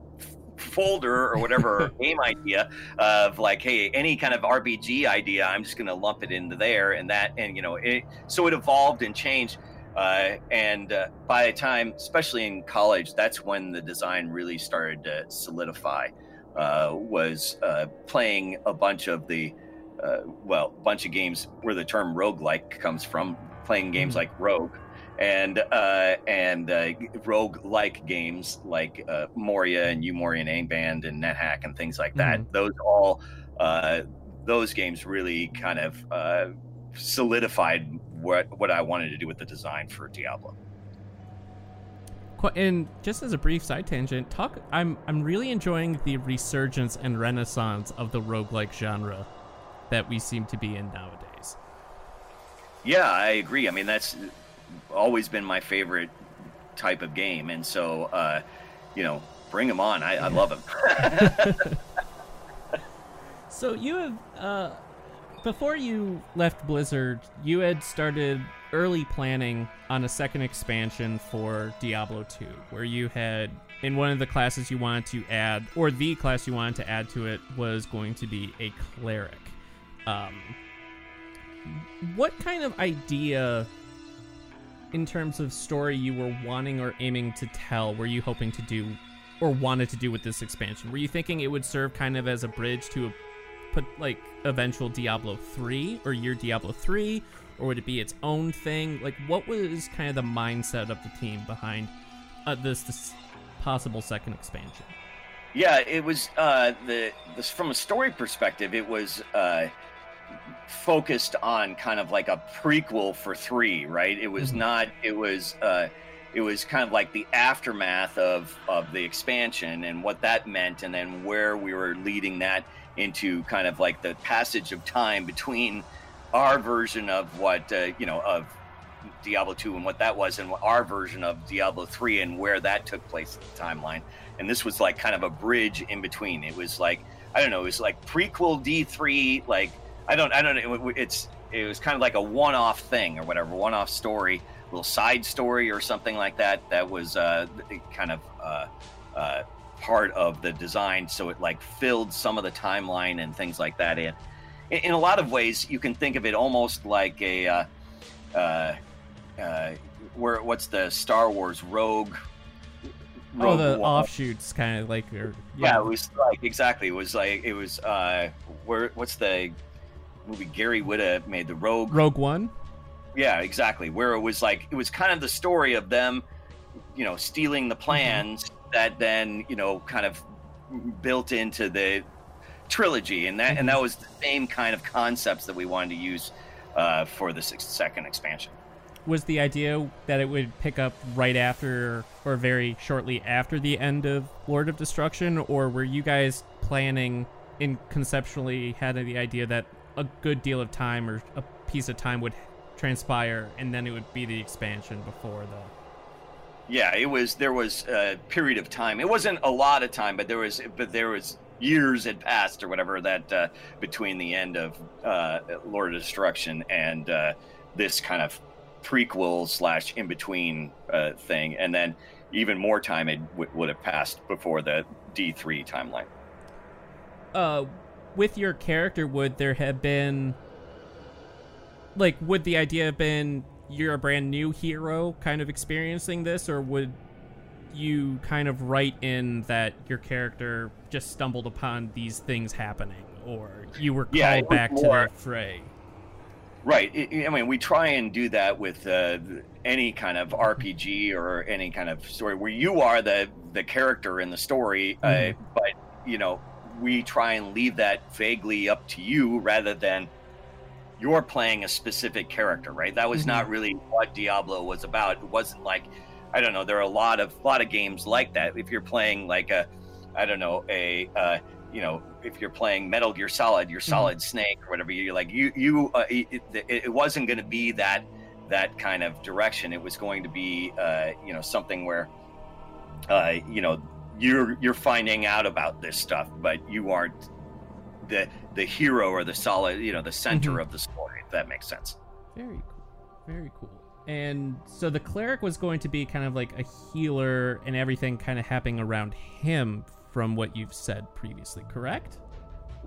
[SPEAKER 2] folder or whatever game idea of like hey any kind of rpg idea i'm just going to lump it into there and that and you know it so it evolved and changed Uh, and uh, by the time, especially in college, that's when the design really started to solidify. Uh, was uh, playing a bunch of the, uh, well, a bunch of games where the term roguelike comes from, playing games
[SPEAKER 1] Mhm.
[SPEAKER 2] like Rogue. And uh, and uh, rogue-like games like uh, Moria and Angband and NetHack and things like that.
[SPEAKER 1] Mhm.
[SPEAKER 2] Those all uh, those games really kind of uh, solidified what what I wanted to do with the design for Diablo.
[SPEAKER 1] And just as a brief side tangent, talk. I'm I'm really enjoying the resurgence and renaissance of the roguelike genre that we seem to be in nowadays.
[SPEAKER 2] Yeah, I agree. I mean, that's always been my favorite type of game, and so uh, you know, bring them on. I, I love them.
[SPEAKER 1] So you have, uh, before you left Blizzard, you had started early planning on a second expansion for Diablo 2, where you had, in one of the classes you wanted to add, or the class you wanted to add to it, was going to be a cleric. Um, what kind of idea, in terms of story, you were wanting or aiming to tell, were you hoping to do or wanted to do with this expansion? Were you thinking it would serve kind of as a bridge to a put like eventual Diablo 3 or your Diablo 3 or would it be its own thing? Like what was kind of the mindset of the team behind uh, this this possible second expansion?
[SPEAKER 2] Yeah, it was uh, the this from a story perspective. It was uh, focused on kind of like a prequel for three, right? It was
[SPEAKER 1] Mhm.
[SPEAKER 2] not. It was. Uh, it was kind of like the aftermath of of the expansion and what that meant, and then where we were leading that into kind of like the passage of time between our version of what uh, you know of Diablo 2 and what that was, and our version of Diablo 3 and where that took place in the timeline. And this was like kind of a bridge in between. It was like I don't know, it was like prequel D3, like I don't I don't know, it- it's it was kind of like a one-off thing or whatever, one-off story, little side story or something like that. That was uh, kind of uh, uh, part of the design, so it like filled some of the timeline and things like that in. In, in a lot of ways, you can think of it almost like a. Uh, uh, uh, where what's the Star Wars Rogue?
[SPEAKER 1] Oh,
[SPEAKER 2] Rogue
[SPEAKER 1] the
[SPEAKER 2] One.
[SPEAKER 1] offshoots kind of like or,
[SPEAKER 2] Yeah, it was like exactly. It was like it was. uh Where what's the movie Gary Whitta made the Rogue?
[SPEAKER 1] Rogue One.
[SPEAKER 2] Yeah, exactly. Where it was like it was kind of the story of them, you know, stealing the plans that then you know kind of built into the trilogy, and that and that was the same kind of concepts that we wanted to use uh, for the second expansion.
[SPEAKER 1] Was the idea that it would pick up right after or very shortly after the end of Lord of Destruction, or were you guys planning in conceptually had the idea that a good deal of time or a piece of time would transpire and then it would be the expansion before the
[SPEAKER 2] Yeah, it was. There was a period of time. It wasn't a lot of time, but there was. But there was years had passed or whatever that uh, between the end of uh, Lord of Destruction and uh, this kind of prequel slash in between uh, thing, and then even more time it w- would have passed before the D three timeline.
[SPEAKER 1] uh with your character would there have been like would the idea have been you're a brand new hero kind of experiencing this or would you kind of write in that your character just stumbled upon these things happening or you were called
[SPEAKER 2] Yeah,
[SPEAKER 1] back
[SPEAKER 2] more-
[SPEAKER 1] to the fray
[SPEAKER 2] Right. I mean, we try and do that with uh, any kind of RPG or any kind of story where you are the the character in the story,
[SPEAKER 1] Mhm.
[SPEAKER 2] uh, but you know, we try and leave that vaguely up to you rather than you're playing a specific character. Right. That was not really what Diablo was about. It wasn't like I don't know. There are a lot of lot of games like that. If you're playing like a, I don't know, a uh, you know, if you're playing Metal Gear Solid, you're Solid Snake or whatever. You're like you you. Uh, it, it, wasn't going to be that that kind of direction. It was going to be uh, you know something where, uh, you know, you're you're finding out about this stuff, but you aren't the the hero or the solid you know the center
[SPEAKER 1] Mhm.
[SPEAKER 2] of the story. If that makes sense.
[SPEAKER 1] very cool very cool and so the cleric was going to be kind of like a healer and everything kind of happening around him from what you've said previously correct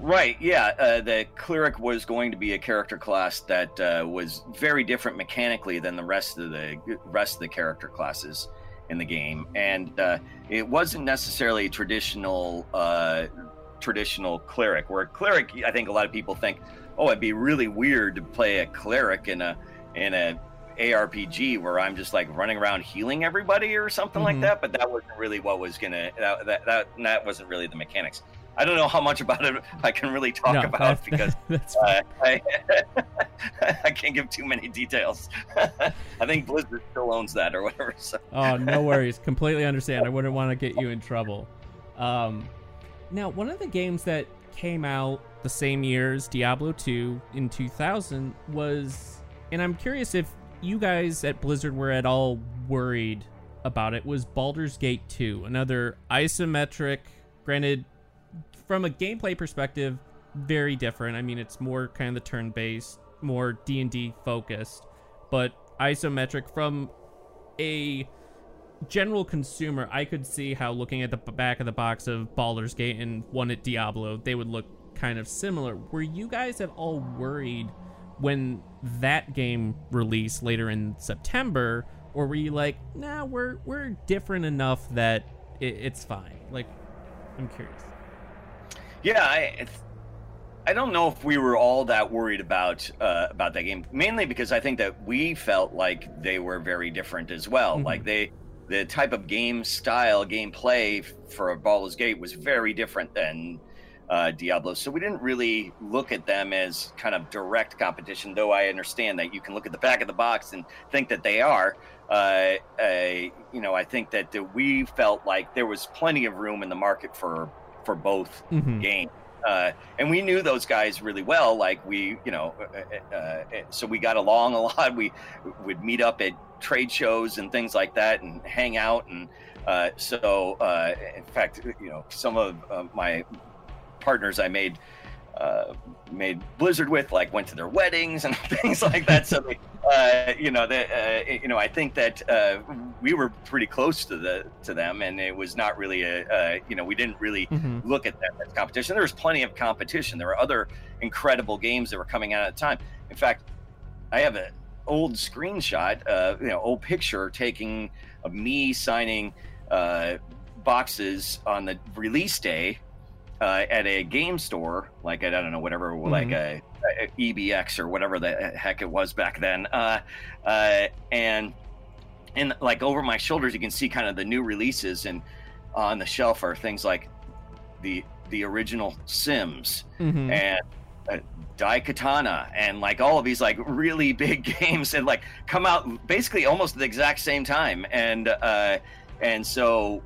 [SPEAKER 2] Right. Yeah. Uh, the cleric was going to be a character class that uh, was very different mechanically than the rest of the rest of the character classes in the game, and uh, it wasn't necessarily traditional uh, traditional cleric. Where cleric, I think a lot of people think, oh, it'd be really weird to play a cleric in a in a ARPG where I'm just like running around healing everybody or something
[SPEAKER 1] Mhm.
[SPEAKER 2] like that. But that wasn't really what was gonna that that that, that wasn't really the mechanics. I don't know how much about it I can really talk
[SPEAKER 1] no,
[SPEAKER 2] about
[SPEAKER 1] that's,
[SPEAKER 2] because
[SPEAKER 1] that's
[SPEAKER 2] uh, I, I can't give too many details. I think Blizzard still owns that or whatever. So
[SPEAKER 1] Oh, no worries. Completely understand. I wouldn't want to get you in trouble. Um, now, one of the games that came out the same year as Diablo 2 in 2000 was, and I'm curious if you guys at Blizzard were at all worried about it, was Baldur's Gate 2, another isometric, granted, from a gameplay perspective, very different. I mean, it's more kind of the turn-based, more D&D focused, but isometric from a general consumer, I could see how looking at the back of the box of Baldur's Gate and one at Diablo, they would look kind of similar. Were you guys at all worried when that game released later in September, or were you like, nah, we're we're different enough that it, it's fine? Like, I'm curious.
[SPEAKER 2] yeah, I I don't know if we were all that worried about uh, about that game. Mainly because I think that we felt like they were very different as well.
[SPEAKER 1] Mhm.
[SPEAKER 2] Like they the type of game style, gameplay for Baldur's Gate was very different than uh, Diablo. So we didn't really look at them as kind of direct competition, though I understand that you can look at the back of the box and think that they are. Uh, uh, you know, I think that uh, we felt like there was plenty of room in the market for for both
[SPEAKER 1] Mm-hmm.
[SPEAKER 2] games. Uh, and we knew those guys really well. Like we, you know, uh, uh, uh, so we got along a lot. We would meet up at trade shows and things like that, and hang out. And uh, so, uh, in fact, you know, some of uh, my partners I made uh, made Blizzard with, like, went to their weddings and things like that. So, uh, you know, that uh, you know, I think that uh, we were pretty close to the to them, and it was not really a, uh, you know, we didn't really
[SPEAKER 1] Mm-hmm.
[SPEAKER 2] look at them as competition. There was plenty of competition. There were other incredible games that were coming out at the time. In fact, I have an old screenshot, uh, you know, old picture taking of me signing uh, boxes on the release day uh, at a game store, like at, I don't know, whatever, like a, a EBX or whatever the heck it was back then, uh, uh, and and like over my shoulders, you can see kind of the new releases, and on the shelf are things like the the original Sims
[SPEAKER 1] Mm-hmm.
[SPEAKER 2] and uh, Daikatana and like all of these like really big games and like come out basically almost at the exact same time and uh and so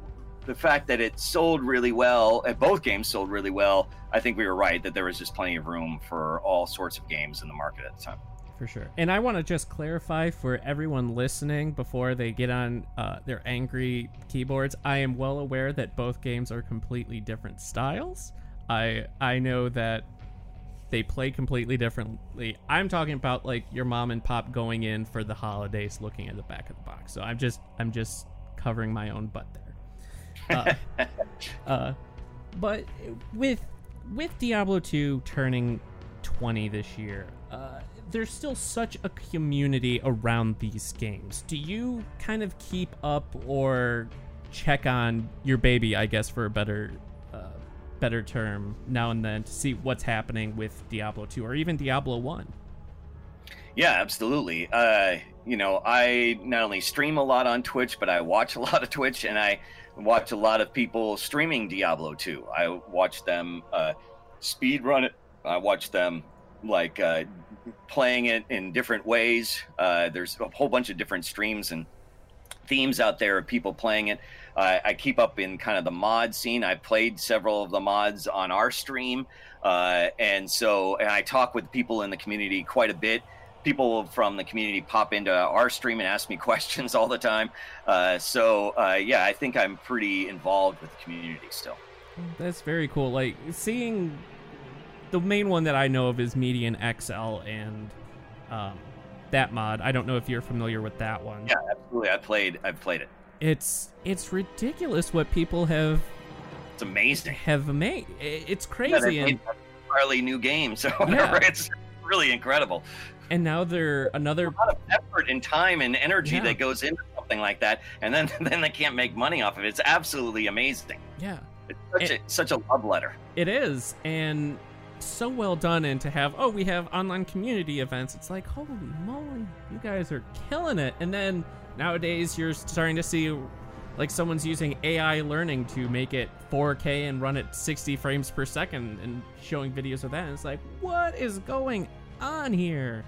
[SPEAKER 2] the fact that it sold really well and both games sold really well i think we were right that there was just plenty of room for all sorts of games in the market at the time
[SPEAKER 1] For sure. And I want to just clarify for everyone listening before they get on uh, their angry keyboards. I am well aware that both games are completely different styles. I I know that they play completely differently. I'm talking about like your mom and pop going in for the holidays, looking at the back of the box. So I'm just I'm just covering my own butt there. Uh, uh, but with with Diablo 2 turning 20 this year, uh, there's still such a community around these games. Do you kind of keep up or check on your baby, I guess, for a better uh, better term, now and then to see what's happening with Diablo 2 or even Diablo 1?
[SPEAKER 2] Yeah, absolutely. Uh, you know, I not only stream a lot on Twitch, but I watch a lot of Twitch, and I watch a lot of people streaming Diablo 2. I watch them uh, speed run it. I watch them like uh, playing it in different ways. Uh, there's a whole bunch of different streams and themes out there of people playing it. Uh, I keep up in kind of the mod scene. I played several of the mods on our stream, uh, and so and I talk with people in the community quite a bit. People from the community pop into our stream and ask me questions all the time. Uh, so uh, yeah, I think I'm pretty involved with the community still.
[SPEAKER 1] That's very cool. Like seeing the main one that I know of is Median XL and um, that mod. I don't know if you're familiar with that one.
[SPEAKER 2] Yeah, absolutely. I played. I've played it.
[SPEAKER 1] It's it's ridiculous what people have
[SPEAKER 2] It's amazing.
[SPEAKER 1] have made. It's crazy
[SPEAKER 2] made entirely new game. So
[SPEAKER 1] Yeah.
[SPEAKER 2] it's really incredible.
[SPEAKER 1] And now they're another
[SPEAKER 2] A lot of effort and time and energy
[SPEAKER 1] Yeah.
[SPEAKER 2] that goes into something like that, and then then they can't make money off of it. It's absolutely amazing.
[SPEAKER 1] yeah.
[SPEAKER 2] It's such a such a love letter.
[SPEAKER 1] It is, and so well done. And to have, oh, we have online community events. It's like, holy moly, you guys are killing it. And then nowadays, you're starting to see like someone's using AI learning to make it 4K and run at 60 frames per second and showing videos of that. And it's like, what is going on here?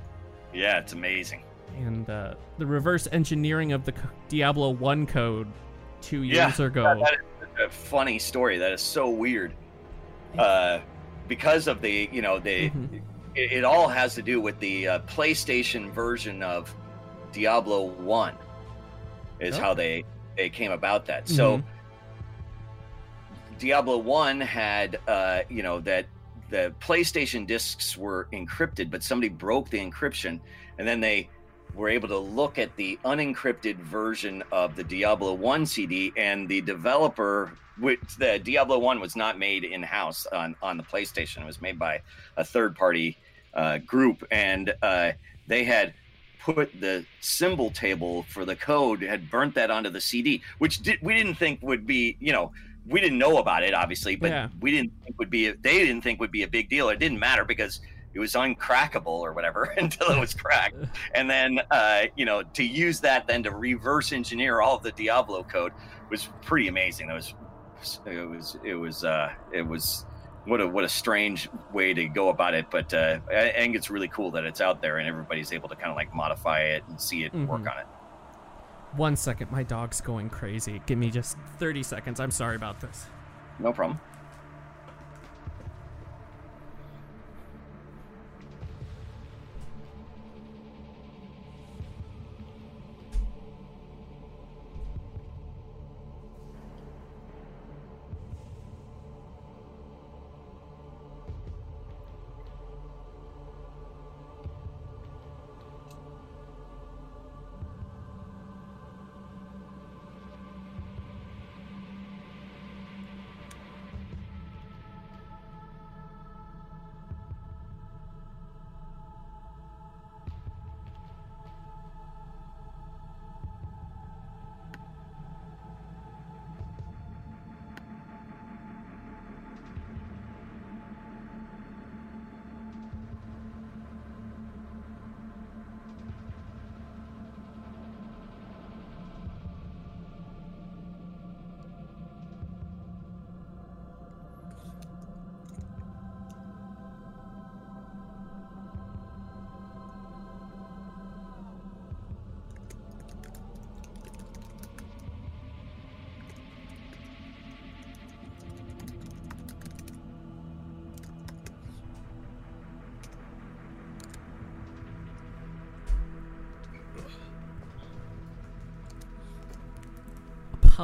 [SPEAKER 2] Yeah, it's amazing.
[SPEAKER 1] And uh, the reverse engineering of the Diablo 1 code two
[SPEAKER 2] Yeah,
[SPEAKER 1] years ago.
[SPEAKER 2] That- that is a funny story. That is so weird. Uh, because of the, you know, the
[SPEAKER 1] Mhm.
[SPEAKER 2] it, it all has to do with the uh, PlayStation version of Diablo One, is
[SPEAKER 1] Oh.
[SPEAKER 2] how they they came about that. So
[SPEAKER 1] Mhm.
[SPEAKER 2] Diablo One had, uh, you know, that the PlayStation discs were encrypted, but somebody broke the encryption, and then they were able to look at the unencrypted version of the Diablo One CD, and the developer, which the Diablo One was not made in house on on the PlayStation. It was made by a third party uh, group, and uh, they had put the symbol table for the code had burnt that onto the CD, which we didn't think would be, you know, we didn't know about it obviously, but
[SPEAKER 1] Yeah.
[SPEAKER 2] we didn't think would be. They didn't think would be a big deal. It didn't matter because it was uncrackable or whatever until it was cracked. And then, uh, you know, to use that then to reverse engineer all of the Diablo code was pretty amazing. It was, it was, it was, uh, it was. What a what a strange way to go about it, but uh, I think it's really cool that it's out there and everybody's able to kind of like modify it and see it and work
[SPEAKER 1] Mhm.
[SPEAKER 2] on it.
[SPEAKER 1] One second, my dog's going crazy. Give me just 30 seconds. I'm sorry about this.
[SPEAKER 2] No problem.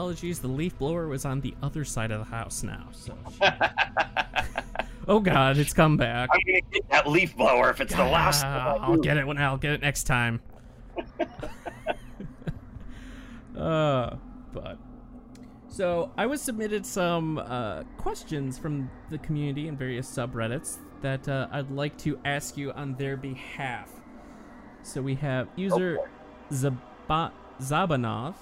[SPEAKER 1] Apologies, the leaf blower was on the other side of the house now. So, oh god, it's come back.
[SPEAKER 2] I'm gonna get that leaf blower if it's the last.
[SPEAKER 1] I'll get it when I'll get it next time. uh, but so I was submitted some uh, questions from the community and various subreddits that uh, I'd like to ask you on their behalf. So we have user Zaba- Zabanov.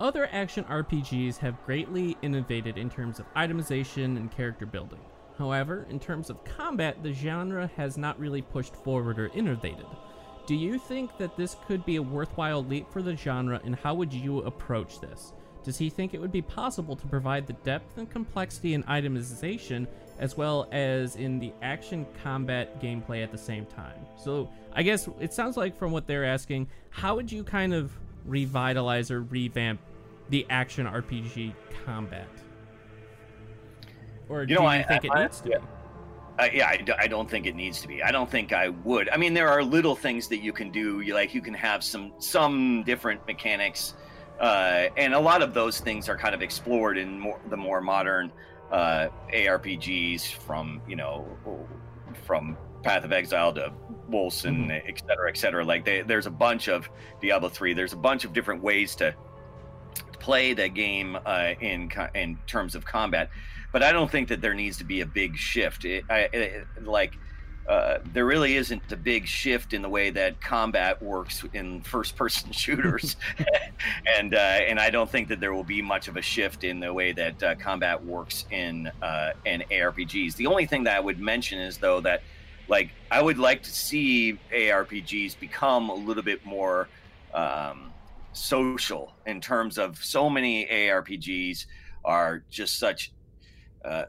[SPEAKER 1] Other action RPGs have greatly innovated in terms of itemization and character building. However, in terms of combat, the genre has not really pushed forward or innovated. Do you think that this could be a worthwhile leap for the genre, and how would you approach this? Does he think it would be possible to provide the depth and complexity in itemization as well as in the action combat gameplay at the same time? So, I guess it sounds like from what they're asking, how would you kind of revitalize or revamp the action RPG combat? Or do
[SPEAKER 2] know,
[SPEAKER 1] you
[SPEAKER 2] I-
[SPEAKER 1] think it
[SPEAKER 2] I-
[SPEAKER 1] needs to
[SPEAKER 2] yeah.
[SPEAKER 1] be?
[SPEAKER 2] Uh, yeah, I, d- I don't think it needs to be. I don't think I would. I mean, there are little things that you can do. You like you can have some some different mechanics, uh, and a lot of those things are kind of explored in more the more modern uh, ARPGs from you know from Path of Exile to Wolcen, et cetera, et cetera. Like they, there's a bunch of Diablo three. There's a bunch of different ways to play the game uh, in in terms of combat, but I don't think that there needs to be a big shift. It, I, it, like uh, there really isn't a big shift in the way that combat works in first-person shooters, and uh, and I don't think that there will be much of a shift in the way that uh, combat works in uh, in ARPGs. The only thing that I would mention is though that like I would like to see ARPGs become a little bit more um, social in terms of so many ARPGs are just such uh,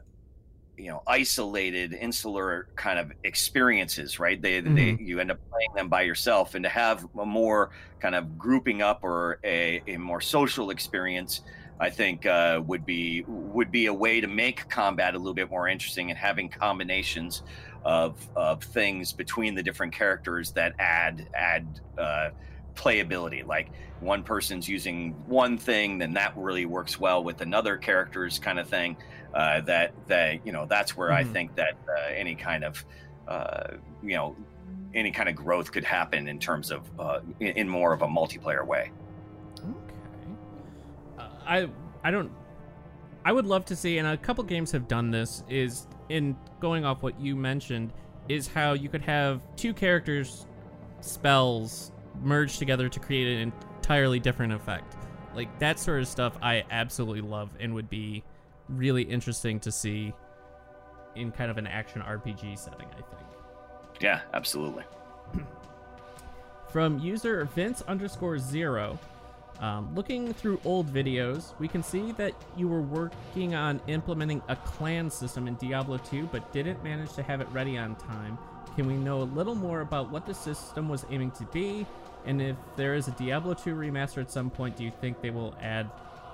[SPEAKER 2] you know isolated insular kind of experiences right they, mm-hmm. they you end up playing them by yourself and to have a more kind of grouping up or a, a more social experience i think uh, would be would be a way to make combat a little bit more interesting and having combinations of of things between the different characters that add add uh, playability like one person's using one thing then that really works well with another character's kind of thing uh, that that you know that's where mm-hmm. I think that uh, any kind of uh, you know any kind of growth could happen in terms of uh, in, in, more of a multiplayer way.
[SPEAKER 1] Okay, uh, I I don't. I would love to see, and a couple games have done this. Is in going off what you mentioned, is how you could have two characters' spells merged together to create an entirely different effect. Like that sort of stuff, I absolutely love and would be really interesting to see in kind of an action RPG setting, I think.
[SPEAKER 2] Yeah, absolutely.
[SPEAKER 1] From user Vince underscore zero, um, looking through old videos, we can see that you were working on implementing a clan system in Diablo 2, but didn't manage to have it ready on time. Can we know a little more about what the system was aiming to be? And if there is a Diablo 2 remaster at some point, do you think they will add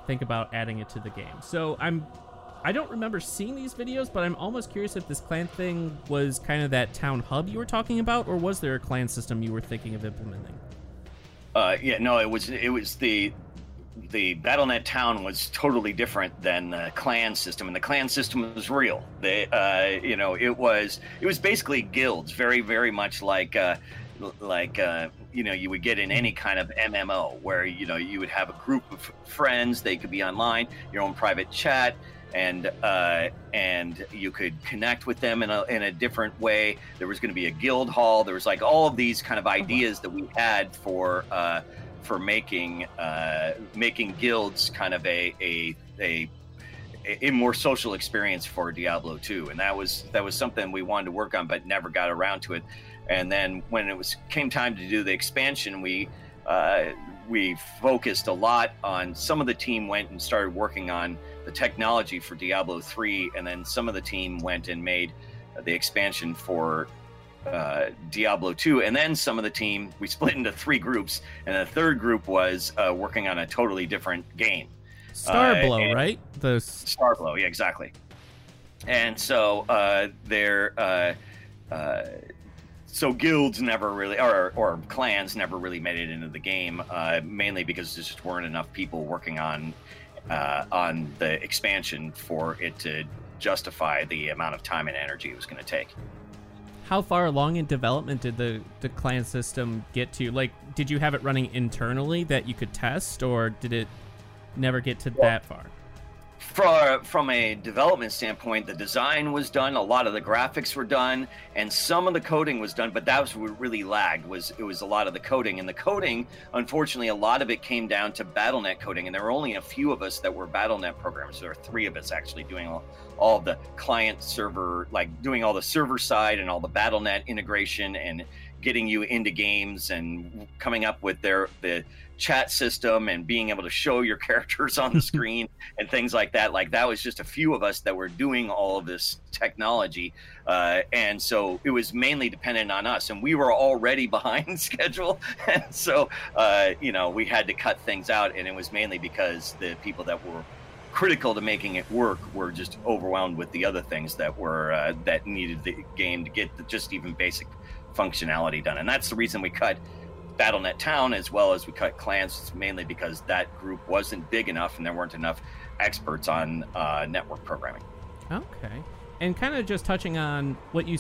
[SPEAKER 1] think about adding it to the game. So I'm I don't remember seeing these videos, but I'm almost curious if this clan thing was kind of that town hub you were talking about, or was there a clan system you were thinking of implementing?
[SPEAKER 2] Uh, yeah, no, it was it was the the BattleNet town was totally different than the clan system, and the clan system was real. They, uh, you know, it was it was basically guilds, very very much like uh, like uh, you know you would get in any kind of MMO where you know you would have a group of friends. They could be online, your own private chat, and uh, and you could connect with them in a in a different way. There was going to be a guild hall. There was like all of these kind of uh-huh. ideas that we had for uh, for making uh, making guilds kind of a a a a more social experience for Diablo 2 and that was that was something we wanted to work on but never got around to it and then when it was came time to do the expansion, we uh, we focused a lot on some of the team went and started working on the technology for Diablo 3, and then some of the team went and made the expansion for uh, Diablo 2, and then some of the team we split into three groups, and the third group was uh, working on a totally different game.
[SPEAKER 1] Starblo, uh, right?
[SPEAKER 2] The Starblo, yeah, exactly. And so uh, they're uh, uh, so guilds never really or or clans never really made it into the game uh, mainly because there just weren't enough people working on uh, on the expansion for it to justify the amount of time and energy it was going to take.
[SPEAKER 1] How far along in development did the the clan system get to? Like did you have it running internally that you could test or did it never get to well, that far
[SPEAKER 2] from from a development standpoint, the design was done, a lot of the graphics were done, and some of the coding was done. But that was what really lagged. Was it was a lot of the coding, and the coding, unfortunately, a lot of it came down to BattleNet coding, and there were only a few of us that were BattleNet programmers. There were three of us actually doing all, all the client server, like doing all the server side and all the BattleNet integration and getting you into games and coming up with their the chat system and being able to show your characters on the screen and things like that. Like that was just a few of us that were doing all of this technology, uh, and so it was mainly dependent on us. And we were already behind schedule, and so uh, you know we had to cut things out. And it was mainly because the people that were critical to making it work were just overwhelmed with the other things that were uh, that needed the game to get the, just even basic functionality done. And that's the reason we cut BattleNet Town as well as we cut clans mainly because that group wasn't big enough and there weren't enough experts on uh, network programming.
[SPEAKER 1] Okay, and kind of just touching on what you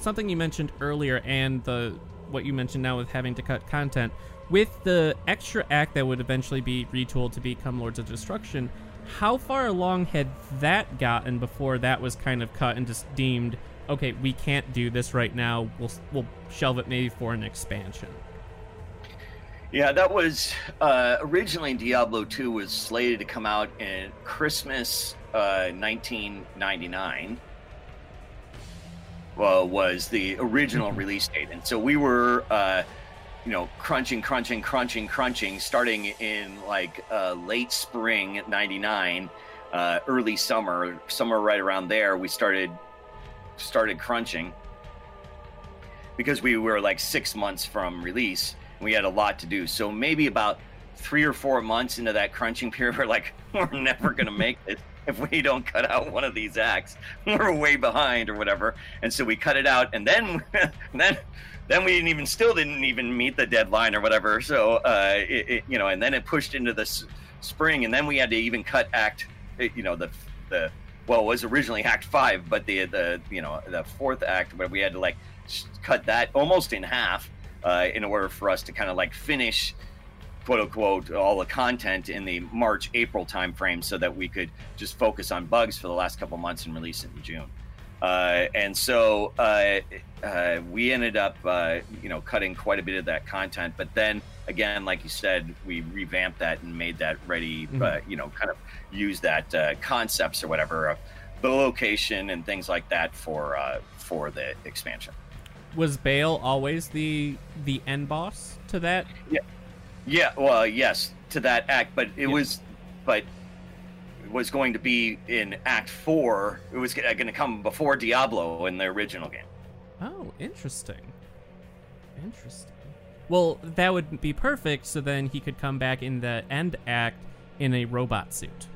[SPEAKER 1] something you mentioned earlier and the what you mentioned now with having to cut content. with the extra act that would eventually be retooled to become Lords of Destruction, how far along had that gotten before that was kind of cut and just deemed, okay, we can't do this right now. We'll we'll shelve it maybe for an expansion.
[SPEAKER 2] Yeah, that was uh, originally Diablo 2 was slated to come out in Christmas uh, 1999. Well, was the original
[SPEAKER 1] Mm-hmm.
[SPEAKER 2] release date, and so we were, uh, you know, crunching, crunching, crunching, crunching, starting in like uh, late spring '99, uh, early summer, somewhere right around there. We started started crunching because we were like six months from release. We had a lot to do. So maybe about three or four months into that crunching period, we're like, we're never going to make it if we don't cut out one of these acts. We're way behind or whatever. And so we cut it out, and then then then we didn't even still didn't even meet the deadline or whatever. So uh, it, it, you know, and then it pushed into the s- spring, and then we had to even cut act, you know, the the well it was originally act five, but the the you know the fourth act where we had to like cut that almost in half uh, in order for us to kind of like finish quote unquote all the content in the March April timeframe so that we could just focus on bugs for the last couple months and release it in June. Uh, and so uh, uh, we ended up, uh, you know, cutting quite a bit of that content. But then again, like you said, we revamped that and made that ready. Uh, you know, kind of use that uh, concepts or whatever of the location and things like that for uh, for the expansion.
[SPEAKER 1] Was Baal always the the end boss to that?
[SPEAKER 2] Yeah, Yeah, well, yes, to that act, but it
[SPEAKER 1] Yeah.
[SPEAKER 2] was, but it was going to be in Act Four. It was going to come before Diablo in the original game.
[SPEAKER 1] Oh, interesting. Interesting. Well, that would be perfect. So then he could come back in the end act in a robot suit,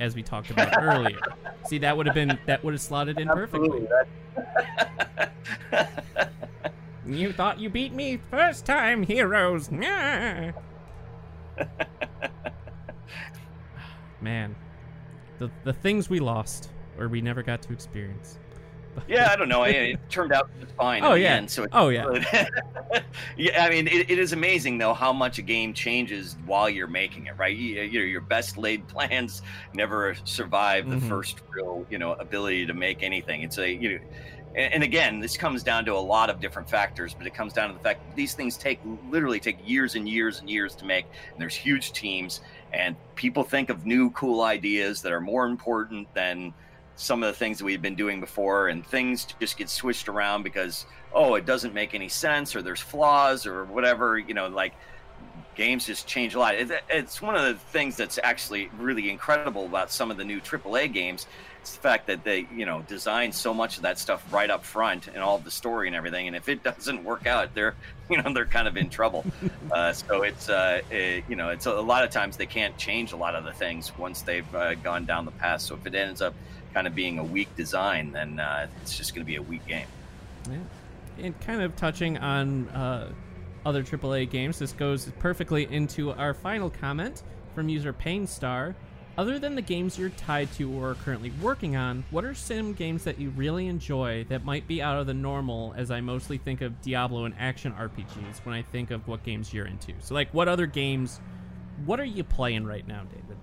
[SPEAKER 1] as we talked about earlier. See, that would have been that would have slotted in perfectly. You thought you beat me first time, heroes. Nyah. Man, the the things we lost or we never got to experience.
[SPEAKER 2] yeah, I don't know. It, it turned out just fine.
[SPEAKER 1] Oh, yeah.
[SPEAKER 2] end, so
[SPEAKER 1] Oh yeah.
[SPEAKER 2] yeah, I mean, it, it is amazing though how much a game changes while you're making it. Right, you, you know, your best laid plans never survive the
[SPEAKER 1] Mhm.
[SPEAKER 2] first real, you know, ability to make anything. It's a you know, and, and again, this comes down to a lot of different factors, but it comes down to the fact that these things take literally take years and years and years to make. And there's huge teams, and people think of new cool ideas that are more important than some of the things that we've been doing before and things just get switched around because oh it doesn't make any sense or there's flaws or whatever you know like games just change a lot it's one of the things that's actually really incredible about some of the new aaa games it's the fact that they you know design so much of that stuff right up front and all the story and everything and if it doesn't work out they're you know they're kind of in trouble uh, so it's uh, it, you know it's a, a lot of times they can't change a lot of the things once they've uh, gone down the path so if it ends up kind of being a weak design then uh, it's just going to be a weak game
[SPEAKER 1] Yeah. And kind of touching on uh, other AAA games, this goes perfectly into our final comment from user Painstar. Other than the games you're tied to or are currently working on, what are sim games that you really enjoy that might be out of the normal? As I mostly think of Diablo and action RPGs when I think of what games you're into. So, like, what other games? What are you playing right now, David?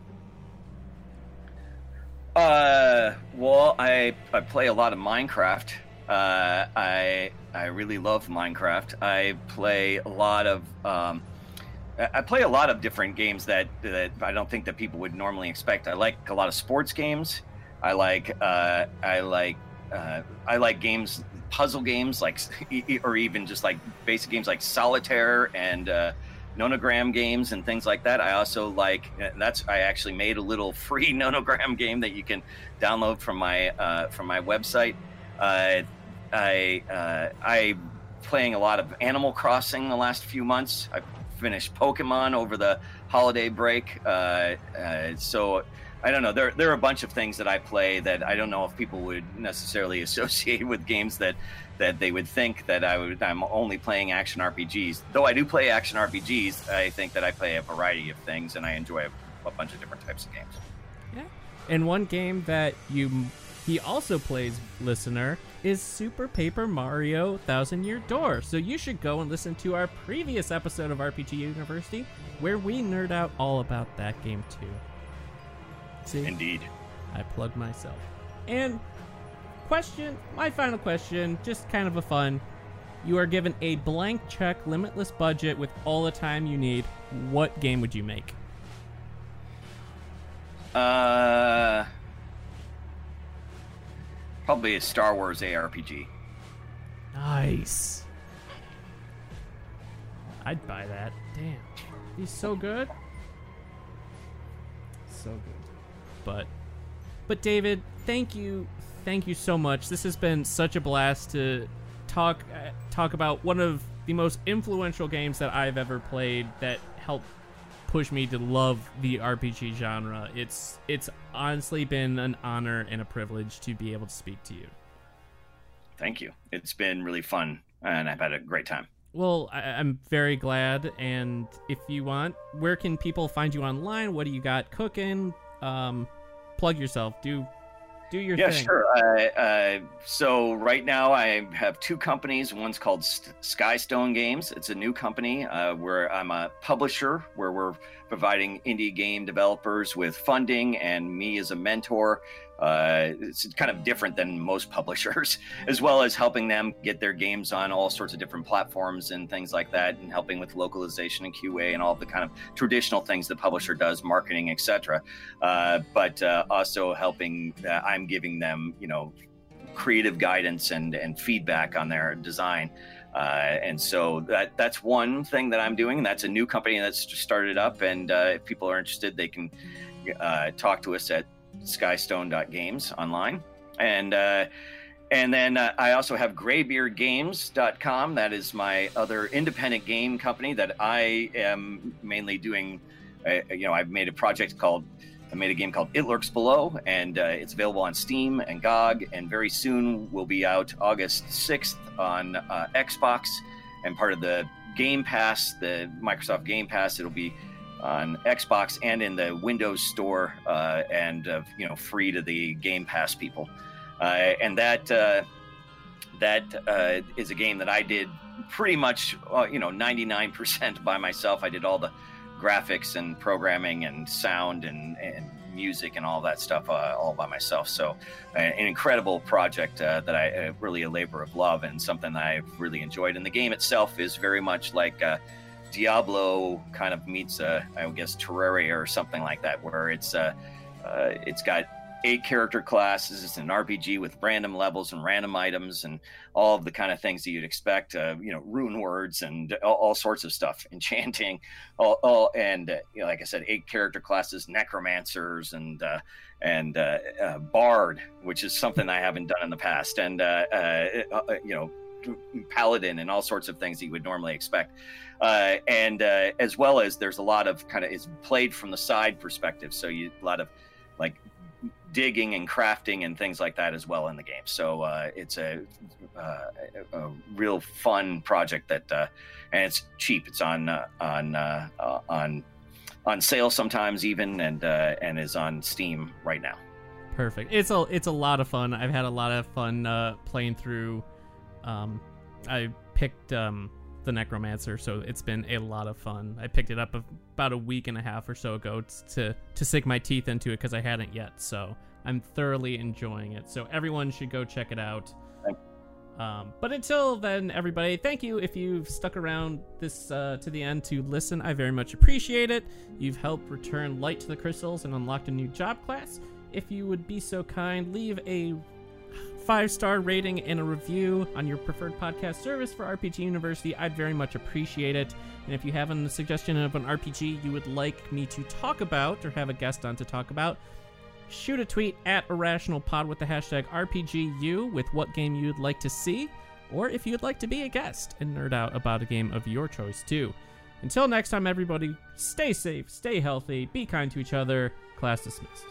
[SPEAKER 2] Uh, well, I I play a lot of Minecraft. Uh, I I really love Minecraft. I play a lot of um, I play a lot of different games that that I don't think that people would normally expect. I like a lot of sports games. I like uh, I like uh, I like games, puzzle games, like or even just like basic games like solitaire and. Uh, nonogram games and things like that. I also like that's I actually made a little free nonogram game that you can download from my uh, from my website. Uh, I uh, I playing a lot of Animal Crossing the last few months. I finished Pokemon over the holiday break. Uh, uh, so I don't know. There there are a bunch of things that I play that I don't know if people would necessarily associate with games that that they would think that I would I'm only playing action RPGs. Though I do play action RPGs, I think that I play a variety of things and I enjoy a, a bunch of different types of games.
[SPEAKER 1] Yeah. And one game that you he also plays listener is Super Paper Mario Thousand Year Door. So you should go and listen to our previous episode of RPG University where we nerd out all about that game too. See?
[SPEAKER 2] Indeed.
[SPEAKER 1] I plugged myself. And question, my final question, just kind of a fun. You are given a blank check, limitless budget with all the time you need. What game would you make?
[SPEAKER 2] Uh, probably a Star Wars ARPG.
[SPEAKER 1] Nice. I'd buy that. Damn. He's so good. So good. But but David, thank you. Thank you so much. This has been such a blast to talk uh, talk about one of the most influential games that I've ever played that helped push me to love the RPG genre. It's it's honestly been an honor and a privilege to be able to speak to you.
[SPEAKER 2] Thank you. It's been really fun, and I've had a great time.
[SPEAKER 1] Well, I, am very glad. And if you want, where can people find you online? What do you got cooking? Um, plug yourself. Do do your
[SPEAKER 2] yeah,
[SPEAKER 1] thing.
[SPEAKER 2] sure. Uh, uh, so right now I have two companies. One's called St- Skystone Games. It's a new company uh, where I'm a publisher, where we're providing indie game developers with funding, and me as a mentor uh, it's kind of different than most publishers, as well as helping them get their games on all sorts of different platforms and things like that, and helping with localization and QA and all the kind of traditional things the publisher does, marketing, etc. Uh, but uh, also helping, uh, I'm giving them, you know, creative guidance and and feedback on their design. Uh, and so that that's one thing that I'm doing. That's a new company that's just started up, and uh, if people are interested, they can uh, talk to us at skystone.games online. And uh, and then uh, I also have graybeardgames.com. That is my other independent game company that I am mainly doing. Uh, you know, I've made a project called, I made a game called It Lurks Below, and uh, it's available on Steam and GOG, and very soon will be out August 6th on uh, Xbox and part of the Game Pass, the Microsoft Game Pass. It'll be on Xbox and in the Windows Store, uh, and uh, you know, free to the Game Pass people. Uh, and that uh, that uh, is a game that I did pretty much, you know, 99% by myself. I did all the graphics and programming and sound and, and music and all that stuff uh, all by myself. So, uh, an incredible project uh, that I really a labor of love and something that I've really enjoyed. And the game itself is very much like Diablo kind of meets I guess, Terraria or something like that, where it's uh, uh, it's got eight character classes. It's an RPG with random levels and random items and all of the kind of things that you'd expect. Uh, you know, rune words and all, all sorts of stuff, enchanting, all, all and uh, you know, like I said, eight character classes, necromancers and uh, and uh, uh, bard, which is something I haven't done in the past, and uh, you know paladin and all sorts of things that you would normally expect. Uh, and uh, as well as there's a lot of kind of it's played from the side perspective, so you a lot of like digging and crafting and things like that as well in the game. So uh, it's a, uh, a, real fun project that, uh, and it's cheap. It's on uh, on on on sale sometimes even, and and is on Steam right now.
[SPEAKER 1] Perfect. It's a it's a lot of fun. I've had a lot of fun playing through um, I picked um, the Necromancer, so it's been a lot of fun. I picked it up about a week and a half or so ago to to sink my teeth into it because I hadn't yet. So I'm thoroughly enjoying it. So everyone should go check it out. Um, but until then, everybody, thank you if you've stuck around this uh, to the end to listen. I very much appreciate it. You've helped return light to the crystals and unlocked a new job class. If you would be so kind, leave a five star rating and a review on your preferred podcast service for RPG University. I'd very much appreciate it. And if you have a suggestion of an RPG you would like me to talk about or have a guest on to talk about, shoot a tweet at IrrationalPod with the hashtag RPGU with what game you'd like to see, or if you'd like to be a guest and nerd out about a game of your choice too. Until next time, everybody, stay safe, stay healthy, be kind to each other. Class dismissed.